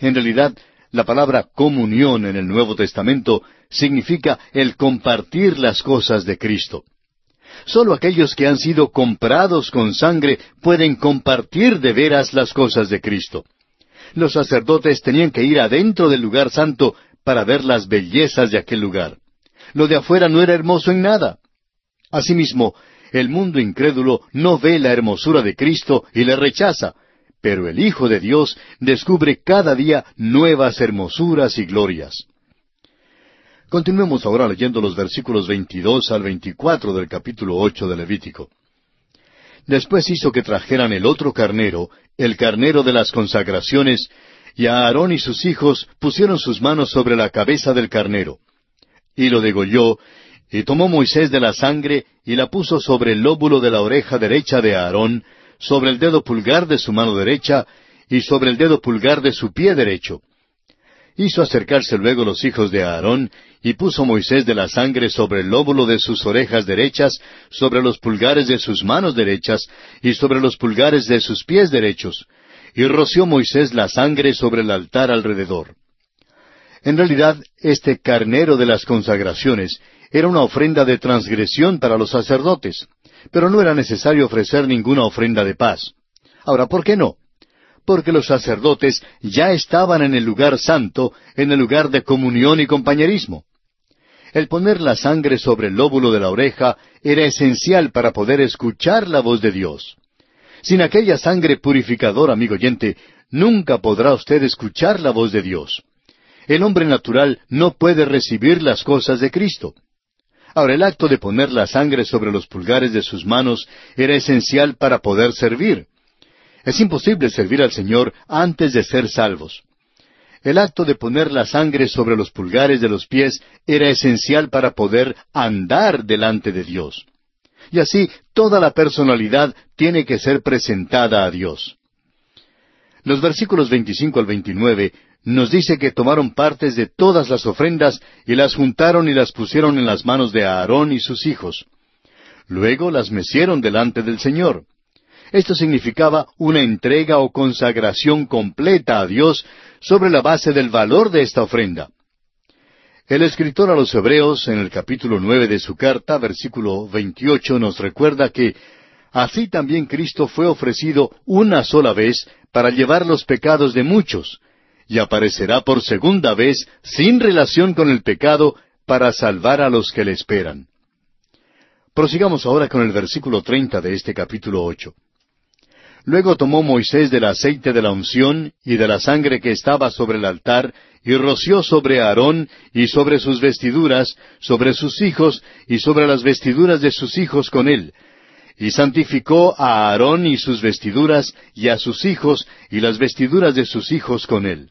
En realidad, la palabra comunión en el Nuevo Testamento significa el compartir las cosas de Cristo. Solo aquellos que han sido comprados con sangre pueden compartir de veras las cosas de Cristo. Los sacerdotes tenían que ir adentro del lugar santo para ver las bellezas de aquel lugar. Lo de afuera no era hermoso en nada. Asimismo, el mundo incrédulo no ve la hermosura de Cristo y le rechaza, pero el Hijo de Dios descubre cada día nuevas hermosuras y glorias. Continuemos ahora leyendo los versículos 22 al 24 del capítulo 8 de Levítico. Después hizo que trajeran el otro carnero, el carnero de las consagraciones, y a Aarón y sus hijos pusieron sus manos sobre la cabeza del carnero. Y lo degolló, y tomó Moisés de la sangre y la puso sobre el lóbulo de la oreja derecha de Aarón, sobre el dedo pulgar de su mano derecha y sobre el dedo pulgar de su pie derecho. Hizo acercarse luego los hijos de Aarón y puso Moisés de la sangre sobre el lóbulo de sus orejas derechas, sobre los pulgares de sus manos derechas y sobre los pulgares de sus pies derechos. Y roció Moisés la sangre sobre el altar alrededor. En realidad, este carnero de las consagraciones era una ofrenda de transgresión para los sacerdotes, pero no era necesario ofrecer ninguna ofrenda de paz. Ahora, ¿por qué no? Porque los sacerdotes ya estaban en el lugar santo, en el lugar de comunión y compañerismo. El poner la sangre sobre el lóbulo de la oreja era esencial para poder escuchar la voz de Dios. Sin aquella sangre purificadora, amigo oyente, nunca podrá usted escuchar la voz de Dios. El hombre natural no puede recibir las cosas de Cristo. Ahora, el acto de poner la sangre sobre los pulgares de sus manos era esencial para poder servir. Es imposible servir al Señor antes de ser salvos. El acto de poner la sangre sobre los pulgares de los pies era esencial para poder andar delante de Dios. Y así toda la personalidad tiene que ser presentada a Dios. Los versículos 25 al 29 nos dice que tomaron partes de todas las ofrendas y las juntaron y las pusieron en las manos de Aarón y sus hijos. Luego las mecieron delante del Señor. Esto significaba una entrega o consagración completa a Dios sobre la base del valor de esta ofrenda. El escritor a los Hebreos, en el capítulo nueve de su carta, versículo veintiocho, nos recuerda que así también Cristo fue ofrecido una sola vez para llevar los pecados de muchos, y aparecerá por segunda vez sin relación con el pecado para salvar a los que le esperan. Prosigamos ahora con el versículo treinta de este capítulo ocho. Luego tomó Moisés del aceite de la unción y de la sangre que estaba sobre el altar, y roció sobre Aarón y sobre sus vestiduras, sobre sus hijos y sobre las vestiduras de sus hijos con él, y santificó a Aarón y sus vestiduras, y a sus hijos y las vestiduras de sus hijos con él.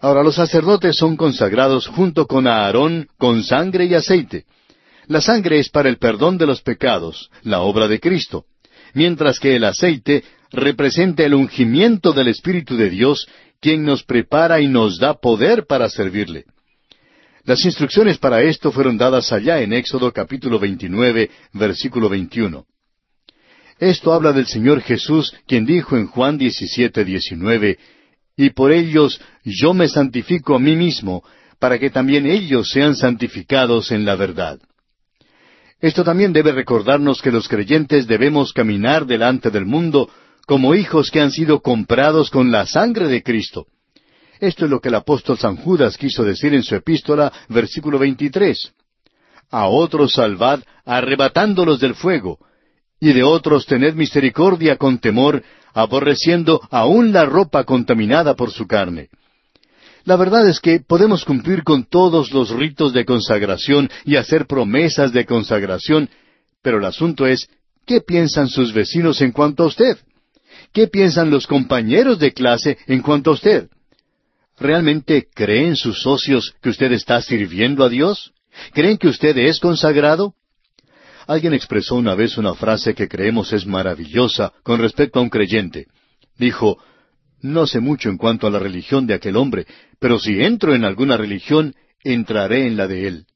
Ahora los sacerdotes son consagrados junto con Aarón con sangre y aceite. La sangre es para el perdón de los pecados, la obra de Cristo, mientras que el aceite representa el ungimiento del Espíritu de Dios, quien nos prepara y nos da poder para servirle. Las instrucciones para esto fueron dadas allá en Éxodo capítulo 29, versículo 21. Esto habla del Señor Jesús, quien dijo en Juan 17, 19, y por ellos yo me santifico a mí mismo, para que también ellos sean santificados en la verdad. Esto también debe recordarnos que los creyentes debemos caminar delante del mundo como hijos que han sido comprados con la sangre de Cristo. Esto es lo que el apóstol San Judas quiso decir en su epístola, versículo 23. A otros salvad, arrebatándolos del fuego, y de otros tened misericordia con temor, aborreciendo aún la ropa contaminada por su carne. La verdad es que podemos cumplir con todos los ritos de consagración y hacer promesas de consagración, pero el asunto es ¿Qué piensan sus vecinos en cuanto a usted? ¿Qué piensan los compañeros de clase en cuanto a usted? ¿Realmente creen sus socios que usted está sirviendo a Dios? ¿Creen que usted es consagrado? Alguien expresó una vez una frase que creemos es maravillosa con respecto a un creyente. Dijo, no sé mucho en cuanto a la religión de aquel hombre, pero si entro en alguna religión, entraré en la de él.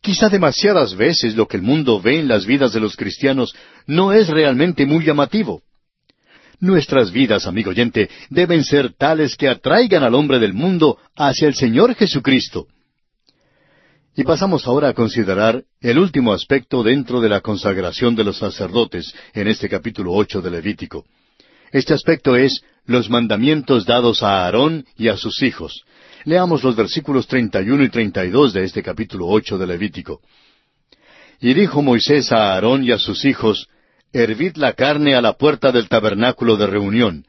Quizá demasiadas veces lo que el mundo ve en las vidas de los cristianos no es realmente muy llamativo. Nuestras vidas, amigo oyente, deben ser tales que atraigan al hombre del mundo hacia el Señor Jesucristo. Y pasamos ahora a considerar el último aspecto dentro de la consagración de los sacerdotes en este capítulo ocho de Levítico. Este aspecto es los mandamientos dados a Aarón y a sus hijos. Leamos los versículos treinta y uno y treinta y dos de este capítulo ocho de Levítico. Y dijo Moisés a Aarón y a sus hijos, Hervid la carne a la puerta del tabernáculo de reunión,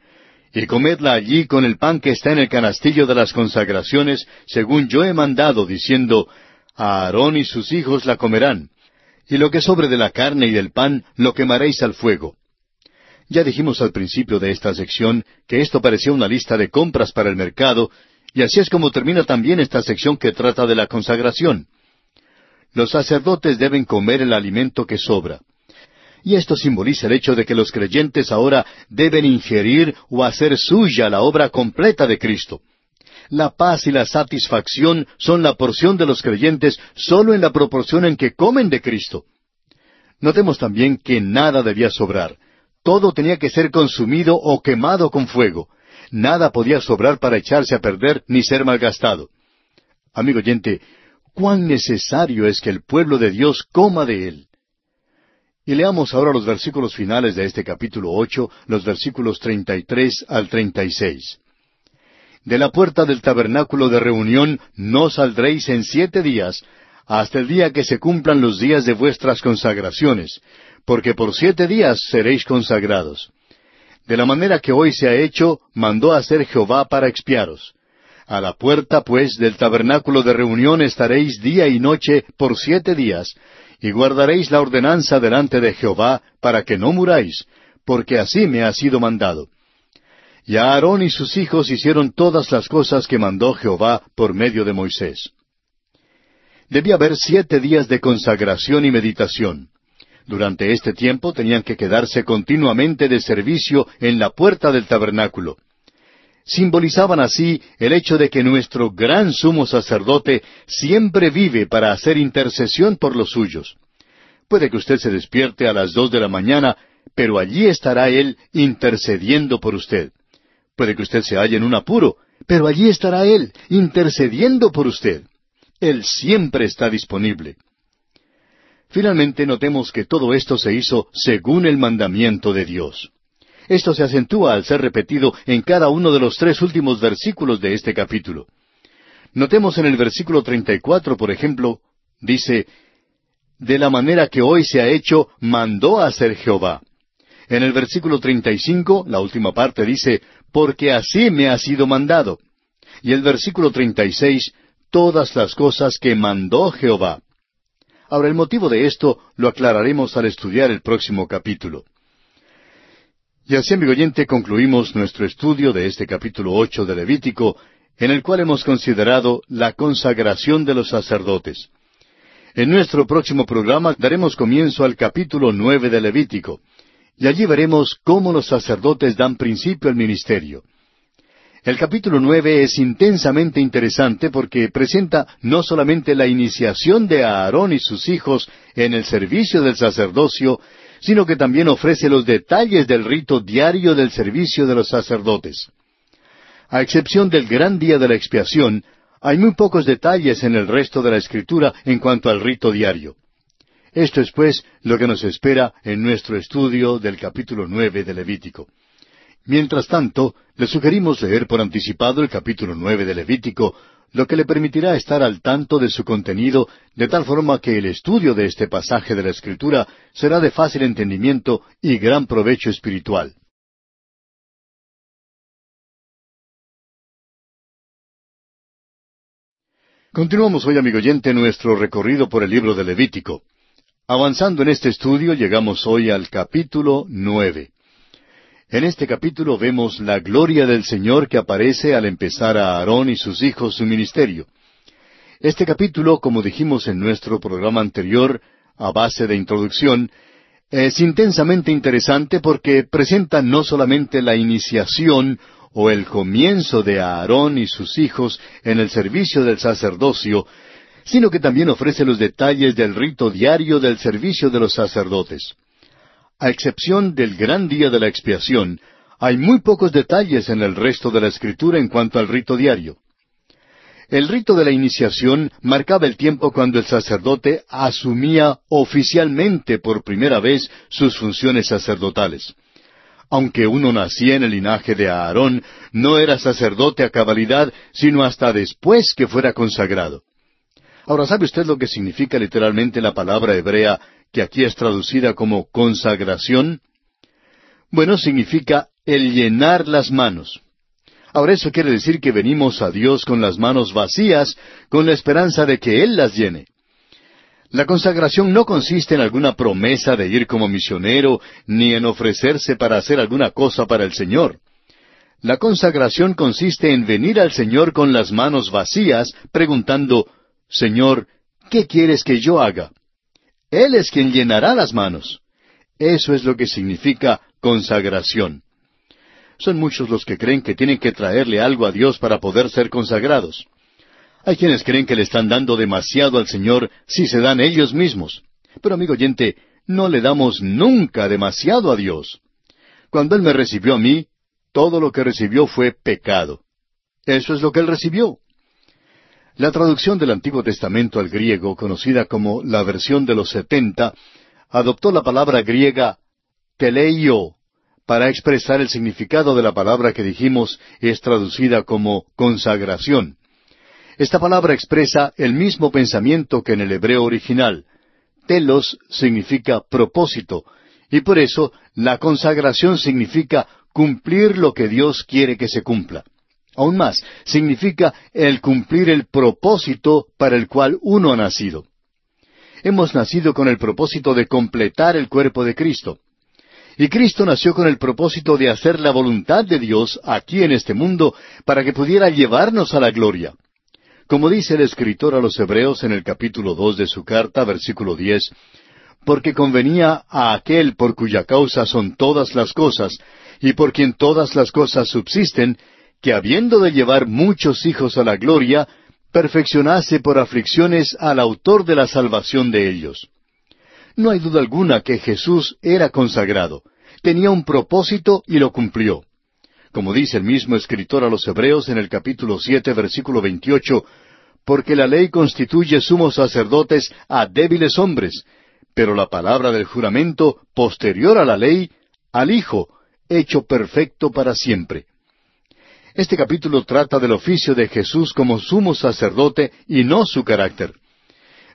y comedla allí con el pan que está en el canastillo de las consagraciones, según yo he mandado, diciendo, Aarón y sus hijos la comerán, y lo que sobre de la carne y del pan lo quemaréis al fuego. Ya dijimos al principio de esta sección que esto parecía una lista de compras para el mercado, y así es como termina también esta sección que trata de la consagración. Los sacerdotes deben comer el alimento que sobra. Y esto simboliza el hecho de que los creyentes ahora deben ingerir o hacer suya la obra completa de Cristo la paz y la satisfacción son la porción de los creyentes sólo en la proporción en que comen de Cristo. Notemos también que nada debía sobrar. Todo tenía que ser consumido o quemado con fuego. Nada podía sobrar para echarse a perder ni ser malgastado. Amigo oyente, cuán necesario es que el pueblo de Dios coma de él. Y leamos ahora los versículos finales de este capítulo ocho, los versículos treinta y tres al treinta y seis de la puerta del tabernáculo de reunión no saldréis en siete días, hasta el día que se cumplan los días de vuestras consagraciones, porque por siete días seréis consagrados. De la manera que hoy se ha hecho, mandó hacer Jehová para expiaros. A la puerta, pues, del tabernáculo de reunión estaréis día y noche por siete días, y guardaréis la ordenanza delante de Jehová, para que no muráis, porque así me ha sido mandado. Y Aarón y sus hijos hicieron todas las cosas que mandó Jehová por medio de Moisés. Debía haber siete días de consagración y meditación. Durante este tiempo tenían que quedarse continuamente de servicio en la puerta del tabernáculo. Simbolizaban así el hecho de que nuestro gran sumo sacerdote siempre vive para hacer intercesión por los suyos. Puede que usted se despierte a las dos de la mañana, pero allí estará Él intercediendo por usted. Puede que usted se halle en un apuro, pero allí estará Él, intercediendo por usted. Él siempre está disponible. Finalmente notemos que todo esto se hizo según el mandamiento de Dios. Esto se acentúa al ser repetido en cada uno de los tres últimos versículos de este capítulo. Notemos en el versículo 34, por ejemplo, dice, De la manera que hoy se ha hecho, mandó a hacer Jehová. En el versículo 35, la última parte dice, porque así me ha sido mandado. Y el versículo 36, todas las cosas que mandó Jehová. Ahora el motivo de esto lo aclararemos al estudiar el próximo capítulo. Y así, amigo oyente, concluimos nuestro estudio de este capítulo ocho de Levítico, en el cual hemos considerado la consagración de los sacerdotes. En nuestro próximo programa daremos comienzo al capítulo nueve de Levítico, y allí veremos cómo los sacerdotes dan principio al ministerio. El capítulo nueve es intensamente interesante porque presenta no solamente la iniciación de Aarón y sus hijos en el servicio del sacerdocio, sino que también ofrece los detalles del rito diario del servicio de los sacerdotes. A excepción del gran día de la expiación, hay muy pocos detalles en el resto de la escritura en cuanto al rito diario. Esto es, pues, lo que nos espera en nuestro estudio del capítulo nueve de Levítico. Mientras tanto, le sugerimos leer por anticipado el capítulo nueve de Levítico, lo que le permitirá estar al tanto de su contenido, de tal forma que el estudio de este pasaje de la Escritura será de fácil entendimiento y gran provecho espiritual. Continuamos hoy, amigo oyente, nuestro recorrido por el libro de Levítico. Avanzando en este estudio, llegamos hoy al capítulo nueve. En este capítulo vemos la gloria del Señor que aparece al empezar a Aarón y sus hijos su ministerio. Este capítulo, como dijimos en nuestro programa anterior, a base de introducción, es intensamente interesante porque presenta no solamente la iniciación o el comienzo de Aarón y sus hijos en el servicio del sacerdocio, sino que también ofrece los detalles del rito diario del servicio de los sacerdotes. A excepción del gran día de la expiación, hay muy pocos detalles en el resto de la escritura en cuanto al rito diario. El rito de la iniciación marcaba el tiempo cuando el sacerdote asumía oficialmente por primera vez sus funciones sacerdotales. Aunque uno nacía en el linaje de Aarón, no era sacerdote a cabalidad, sino hasta después que fuera consagrado. Ahora, ¿sabe usted lo que significa literalmente la palabra hebrea que aquí es traducida como consagración? Bueno, significa el llenar las manos. Ahora eso quiere decir que venimos a Dios con las manos vacías, con la esperanza de que Él las llene. La consagración no consiste en alguna promesa de ir como misionero, ni en ofrecerse para hacer alguna cosa para el Señor. La consagración consiste en venir al Señor con las manos vacías, preguntando, Señor, ¿qué quieres que yo haga? Él es quien llenará las manos. Eso es lo que significa consagración. Son muchos los que creen que tienen que traerle algo a Dios para poder ser consagrados. Hay quienes creen que le están dando demasiado al Señor si se dan ellos mismos. Pero amigo oyente, no le damos nunca demasiado a Dios. Cuando Él me recibió a mí, todo lo que recibió fue pecado. Eso es lo que Él recibió. La traducción del Antiguo Testamento al griego, conocida como la versión de los setenta, adoptó la palabra griega teleio, para expresar el significado de la palabra que dijimos es traducida como consagración. Esta palabra expresa el mismo pensamiento que en el hebreo original. Telos significa propósito, y por eso la consagración significa cumplir lo que Dios quiere que se cumpla. Aún más, significa el cumplir el propósito para el cual uno ha nacido. Hemos nacido con el propósito de completar el cuerpo de Cristo. Y Cristo nació con el propósito de hacer la voluntad de Dios aquí en este mundo para que pudiera llevarnos a la gloria. Como dice el escritor a los Hebreos en el capítulo dos de su carta, versículo diez, porque convenía a aquel por cuya causa son todas las cosas, y por quien todas las cosas subsisten, que habiendo de llevar muchos hijos a la gloria, perfeccionase por aflicciones al autor de la salvación de ellos. No hay duda alguna que Jesús era consagrado, tenía un propósito y lo cumplió. Como dice el mismo escritor a los Hebreos en el capítulo siete, versículo veintiocho, porque la ley constituye sumos sacerdotes a débiles hombres, pero la palabra del juramento, posterior a la ley, al Hijo, hecho perfecto para siempre. Este capítulo trata del oficio de Jesús como sumo sacerdote y no su carácter.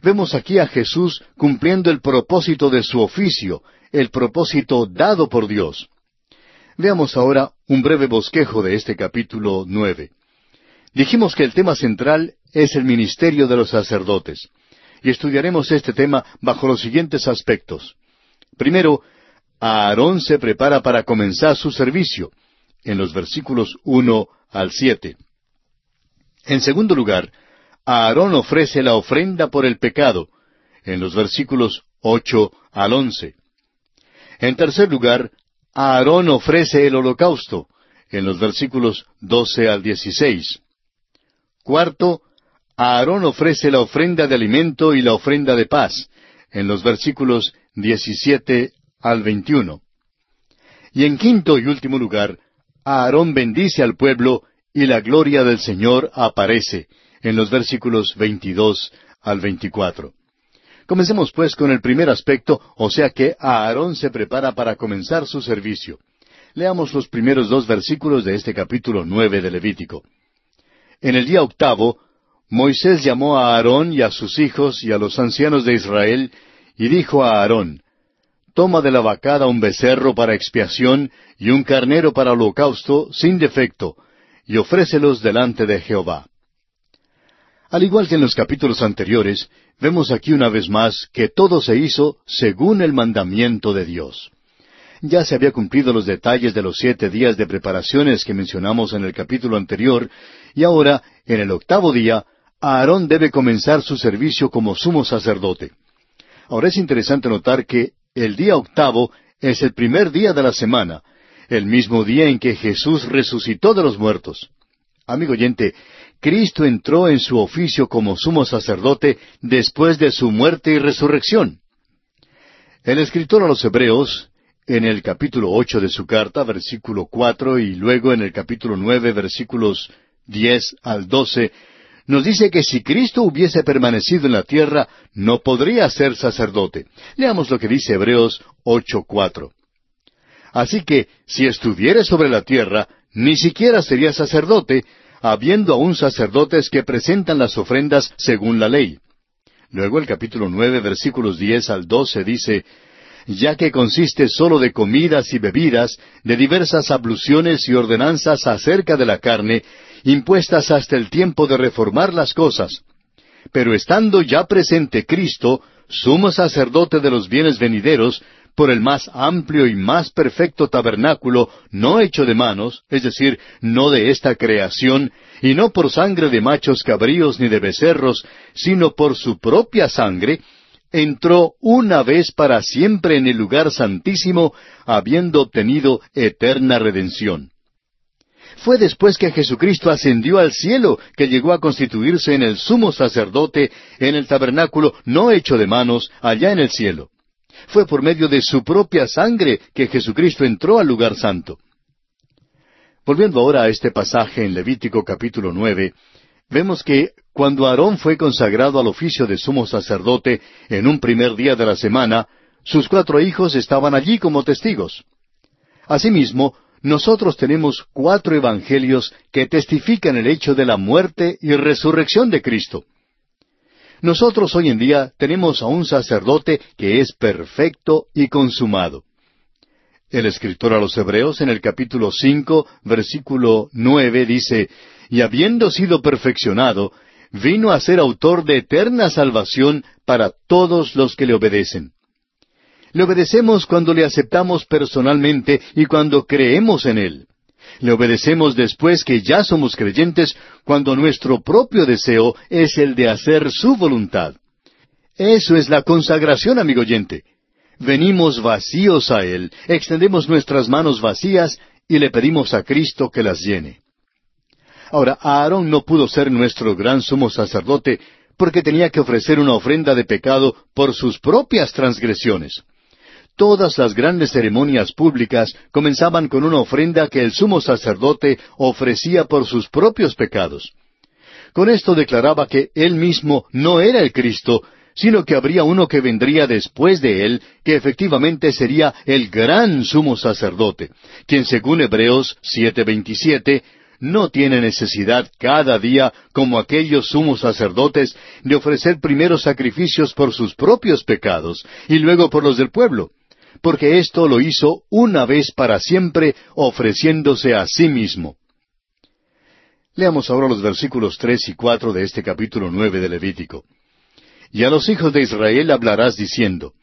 Vemos aquí a Jesús cumpliendo el propósito de su oficio, el propósito dado por Dios. Veamos ahora un breve bosquejo de este capítulo nueve. Dijimos que el tema central es el ministerio de los sacerdotes, y estudiaremos este tema bajo los siguientes aspectos. Primero, Aarón se prepara para comenzar su servicio, en los versículos uno al siete. En segundo lugar, Aarón ofrece la ofrenda por el pecado, en los versículos ocho al once. En tercer lugar, Aarón ofrece el holocausto, en los versículos doce al dieciséis. Cuarto, Aarón ofrece la ofrenda de alimento y la ofrenda de paz, en los versículos diecisiete al veintiuno. Y en quinto y último lugar, Aarón bendice al pueblo y la gloria del Señor aparece, en los versículos veintidós al veinticuatro. Comencemos pues con el primer aspecto, o sea que Aarón se prepara para comenzar su servicio. Leamos los primeros dos versículos de este capítulo nueve de Levítico. En el día octavo, Moisés llamó a Aarón y a sus hijos y a los ancianos de Israel, y dijo a Aarón, Toma de la vacada un becerro para expiación y un carnero para holocausto sin defecto, y ofrécelos delante de Jehová. Al igual que en los capítulos anteriores, vemos aquí una vez más que todo se hizo según el mandamiento de Dios. Ya se había cumplido los detalles de los siete días de preparaciones que mencionamos en el capítulo anterior, y ahora, en el octavo día, Aarón debe comenzar su servicio como sumo sacerdote. Ahora es interesante notar que el día octavo es el primer día de la semana, el mismo día en que Jesús resucitó de los muertos. Amigo oyente, Cristo entró en su oficio como sumo sacerdote después de su muerte y resurrección. El escritor a los Hebreos, en el capítulo ocho de su carta, versículo cuatro, y luego en el capítulo nueve, versículos diez al doce, nos dice que si Cristo hubiese permanecido en la tierra, no podría ser sacerdote. Leamos lo que dice Hebreos ocho cuatro. Así que, si estuviere sobre la tierra, ni siquiera sería sacerdote, habiendo aún sacerdotes que presentan las ofrendas según la ley. Luego el capítulo nueve, versículos diez al doce dice, ya que consiste sólo de comidas y bebidas, de diversas abluciones y ordenanzas acerca de la carne, impuestas hasta el tiempo de reformar las cosas. Pero estando ya presente Cristo, sumo sacerdote de los bienes venideros, por el más amplio y más perfecto tabernáculo, no hecho de manos, es decir, no de esta creación, y no por sangre de machos cabríos ni de becerros, sino por su propia sangre, entró una vez para siempre en el lugar santísimo, habiendo obtenido eterna redención. Fue después que Jesucristo ascendió al cielo que llegó a constituirse en el sumo sacerdote en el tabernáculo no hecho de manos allá en el cielo. Fue por medio de su propia sangre que Jesucristo entró al lugar santo. Volviendo ahora a este pasaje en Levítico capítulo nueve, vemos que cuando Aarón fue consagrado al oficio de sumo sacerdote en un primer día de la semana, sus cuatro hijos estaban allí como testigos. Asimismo, nosotros tenemos cuatro evangelios que testifican el hecho de la muerte y resurrección de Cristo. Nosotros hoy en día tenemos a un sacerdote que es perfecto y consumado. El escritor a los Hebreos en el capítulo cinco, versículo nueve dice, y habiendo sido perfeccionado, vino a ser autor de eterna salvación para todos los que le obedecen. Le obedecemos cuando le aceptamos personalmente y cuando creemos en Él. Le obedecemos después que ya somos creyentes cuando nuestro propio deseo es el de hacer su voluntad. Eso es la consagración, amigo oyente. Venimos vacíos a Él, extendemos nuestras manos vacías y le pedimos a Cristo que las llene. Ahora, Aarón no pudo ser nuestro gran sumo sacerdote porque tenía que ofrecer una ofrenda de pecado por sus propias transgresiones. Todas las grandes ceremonias públicas comenzaban con una ofrenda que el sumo sacerdote ofrecía por sus propios pecados. Con esto declaraba que él mismo no era el Cristo, sino que habría uno que vendría después de él, que efectivamente sería el gran sumo sacerdote, quien según Hebreos 7:27 no tiene necesidad cada día, como aquellos sumos sacerdotes, de ofrecer primero sacrificios por sus propios pecados y luego por los del pueblo, porque esto lo hizo una vez para siempre, ofreciéndose a sí mismo. Leamos ahora los versículos tres y cuatro de este capítulo nueve de Levítico. Y a los hijos de Israel hablarás diciendo,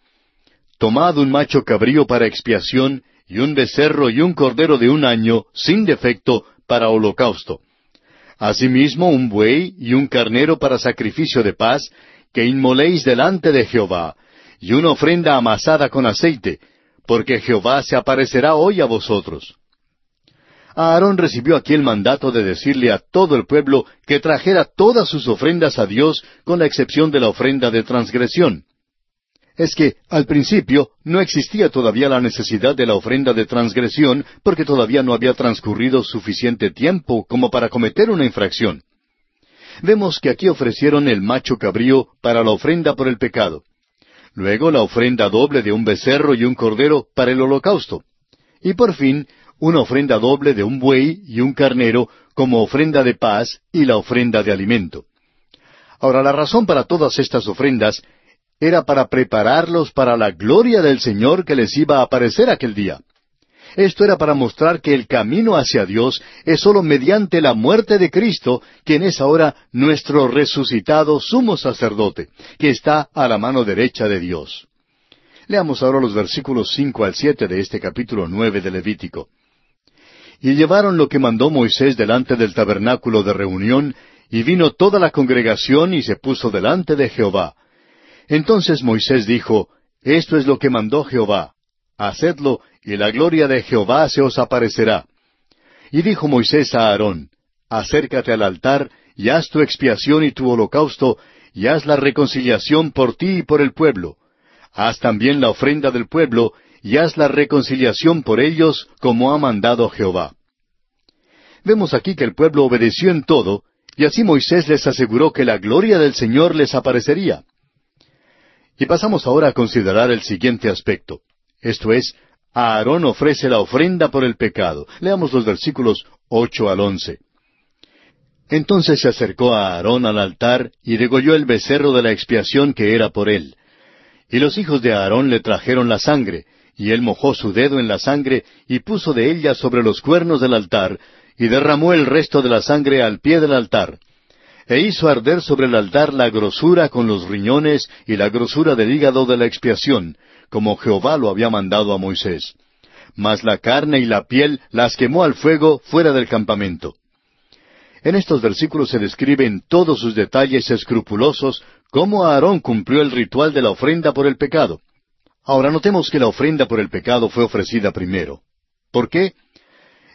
Tomad un macho cabrío para expiación, y un becerro y un cordero de un año, sin defecto, para holocausto. Asimismo un buey y un carnero para sacrificio de paz, que inmoléis delante de Jehová, y una ofrenda amasada con aceite, porque Jehová se aparecerá hoy a vosotros. Aarón recibió aquí el mandato de decirle a todo el pueblo que trajera todas sus ofrendas a Dios con la excepción de la ofrenda de transgresión es que al principio no existía todavía la necesidad de la ofrenda de transgresión porque todavía no había transcurrido suficiente tiempo como para cometer una infracción. Vemos que aquí ofrecieron el macho cabrío para la ofrenda por el pecado. Luego la ofrenda doble de un becerro y un cordero para el holocausto. Y por fin, una ofrenda doble de un buey y un carnero como ofrenda de paz y la ofrenda de alimento. Ahora, la razón para todas estas ofrendas era para prepararlos para la gloria del Señor que les iba a aparecer aquel día. Esto era para mostrar que el camino hacia Dios es sólo mediante la muerte de Cristo, quien es ahora nuestro resucitado sumo sacerdote, que está a la mano derecha de Dios. Leamos ahora los versículos cinco al siete de este capítulo nueve de Levítico. Y llevaron lo que mandó Moisés delante del tabernáculo de reunión, y vino toda la congregación y se puso delante de Jehová. Entonces Moisés dijo, Esto es lo que mandó Jehová. Hacedlo, y la gloria de Jehová se os aparecerá. Y dijo Moisés a Aarón, Acércate al altar, y haz tu expiación y tu holocausto, y haz la reconciliación por ti y por el pueblo. Haz también la ofrenda del pueblo, y haz la reconciliación por ellos, como ha mandado Jehová. Vemos aquí que el pueblo obedeció en todo, y así Moisés les aseguró que la gloria del Señor les aparecería. Y pasamos ahora a considerar el siguiente aspecto. Esto es, Aarón ofrece la ofrenda por el pecado. Leamos los versículos ocho al once. Entonces se acercó a Aarón al altar y degolló el becerro de la expiación que era por él. Y los hijos de Aarón le trajeron la sangre, y él mojó su dedo en la sangre y puso de ella sobre los cuernos del altar, y derramó el resto de la sangre al pie del altar. E hizo arder sobre el altar la grosura con los riñones y la grosura del hígado de la expiación, como Jehová lo había mandado a Moisés. Mas la carne y la piel las quemó al fuego fuera del campamento. En estos versículos se describe en todos sus detalles escrupulosos cómo Aarón cumplió el ritual de la ofrenda por el pecado. Ahora notemos que la ofrenda por el pecado fue ofrecida primero. ¿Por qué?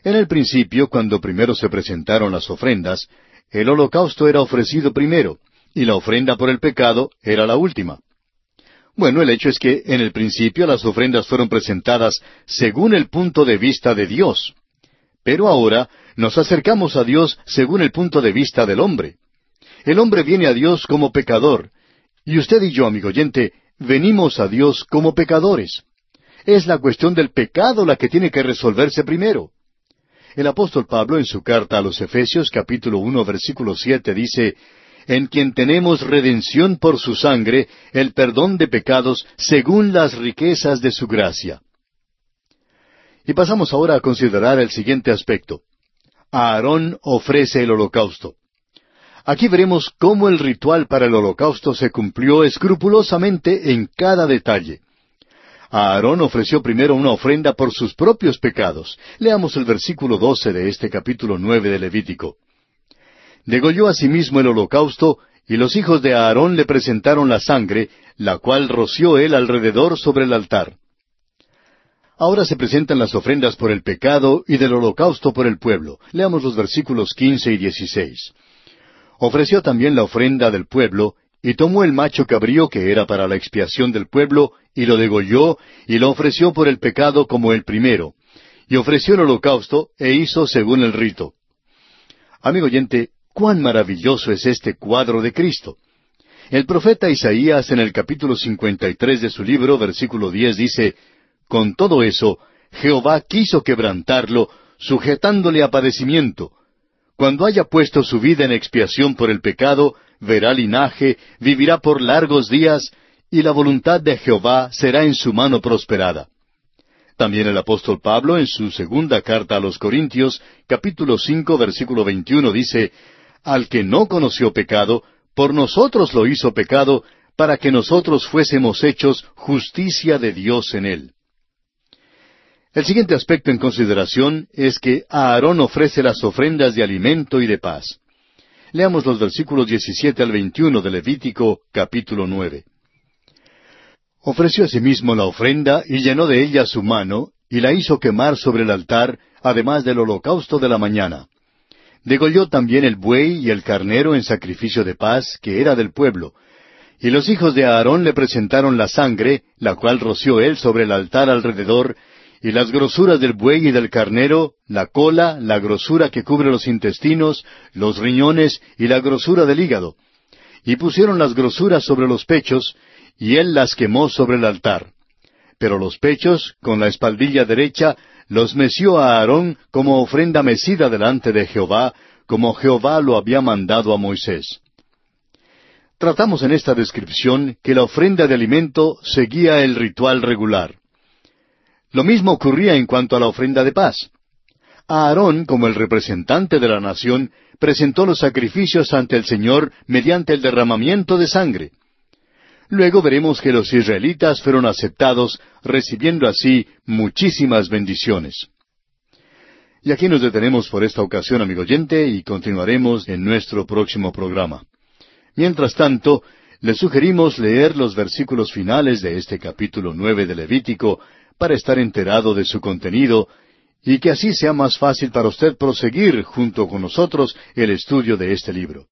En el principio, cuando primero se presentaron las ofrendas, el holocausto era ofrecido primero, y la ofrenda por el pecado era la última. Bueno, el hecho es que en el principio las ofrendas fueron presentadas según el punto de vista de Dios. Pero ahora nos acercamos a Dios según el punto de vista del hombre. El hombre viene a Dios como pecador, y usted y yo, amigo oyente, venimos a Dios como pecadores. Es la cuestión del pecado la que tiene que resolverse primero. El apóstol Pablo en su carta a los Efesios capítulo uno versículo siete dice, en quien tenemos redención por su sangre, el perdón de pecados según las riquezas de su gracia. Y pasamos ahora a considerar el siguiente aspecto. Aarón ofrece el holocausto. Aquí veremos cómo el ritual para el holocausto se cumplió escrupulosamente en cada detalle. Aarón ofreció primero una ofrenda por sus propios pecados. Leamos el versículo doce de este capítulo nueve de Levítico. Degolló asimismo el holocausto, y los hijos de Aarón le presentaron la sangre, la cual roció él alrededor sobre el altar. Ahora se presentan las ofrendas por el pecado y del holocausto por el pueblo. Leamos los versículos quince y dieciséis. Ofreció también la ofrenda del pueblo, y tomó el macho cabrío que era para la expiación del pueblo, y lo degolló, y lo ofreció por el pecado como el primero, y ofreció el holocausto, e hizo según el rito. Amigo oyente, cuán maravilloso es este cuadro de Cristo. El profeta Isaías en el capítulo 53 de su libro, versículo 10 dice, Con todo eso, Jehová quiso quebrantarlo, sujetándole a padecimiento, cuando haya puesto su vida en expiación por el pecado, verá linaje, vivirá por largos días, y la voluntad de Jehová será en su mano prosperada. También el apóstol Pablo en su segunda carta a los Corintios, capítulo cinco, versículo veintiuno, dice, Al que no conoció pecado, por nosotros lo hizo pecado, para que nosotros fuésemos hechos justicia de Dios en él. El siguiente aspecto en consideración es que Aarón ofrece las ofrendas de alimento y de paz. Leamos los versículos 17 al 21 de Levítico capítulo 9. Ofreció asimismo la ofrenda y llenó de ella su mano y la hizo quemar sobre el altar, además del holocausto de la mañana. Degolló también el buey y el carnero en sacrificio de paz, que era del pueblo. Y los hijos de Aarón le presentaron la sangre, la cual roció él sobre el altar alrededor, y las grosuras del buey y del carnero, la cola, la grosura que cubre los intestinos, los riñones y la grosura del hígado. Y pusieron las grosuras sobre los pechos, y él las quemó sobre el altar. Pero los pechos, con la espaldilla derecha, los meció a Aarón como ofrenda mecida delante de Jehová, como Jehová lo había mandado a Moisés. Tratamos en esta descripción que la ofrenda de alimento seguía el ritual regular. Lo mismo ocurría en cuanto a la ofrenda de paz. Aarón, como el representante de la nación, presentó los sacrificios ante el Señor mediante el derramamiento de sangre. Luego veremos que los israelitas fueron aceptados, recibiendo así muchísimas bendiciones. Y aquí nos detenemos por esta ocasión, amigo oyente, y continuaremos en nuestro próximo programa. Mientras tanto, le sugerimos leer los versículos finales de este capítulo nueve de Levítico para estar enterado de su contenido y que así sea más fácil para usted proseguir junto con nosotros el estudio de este libro.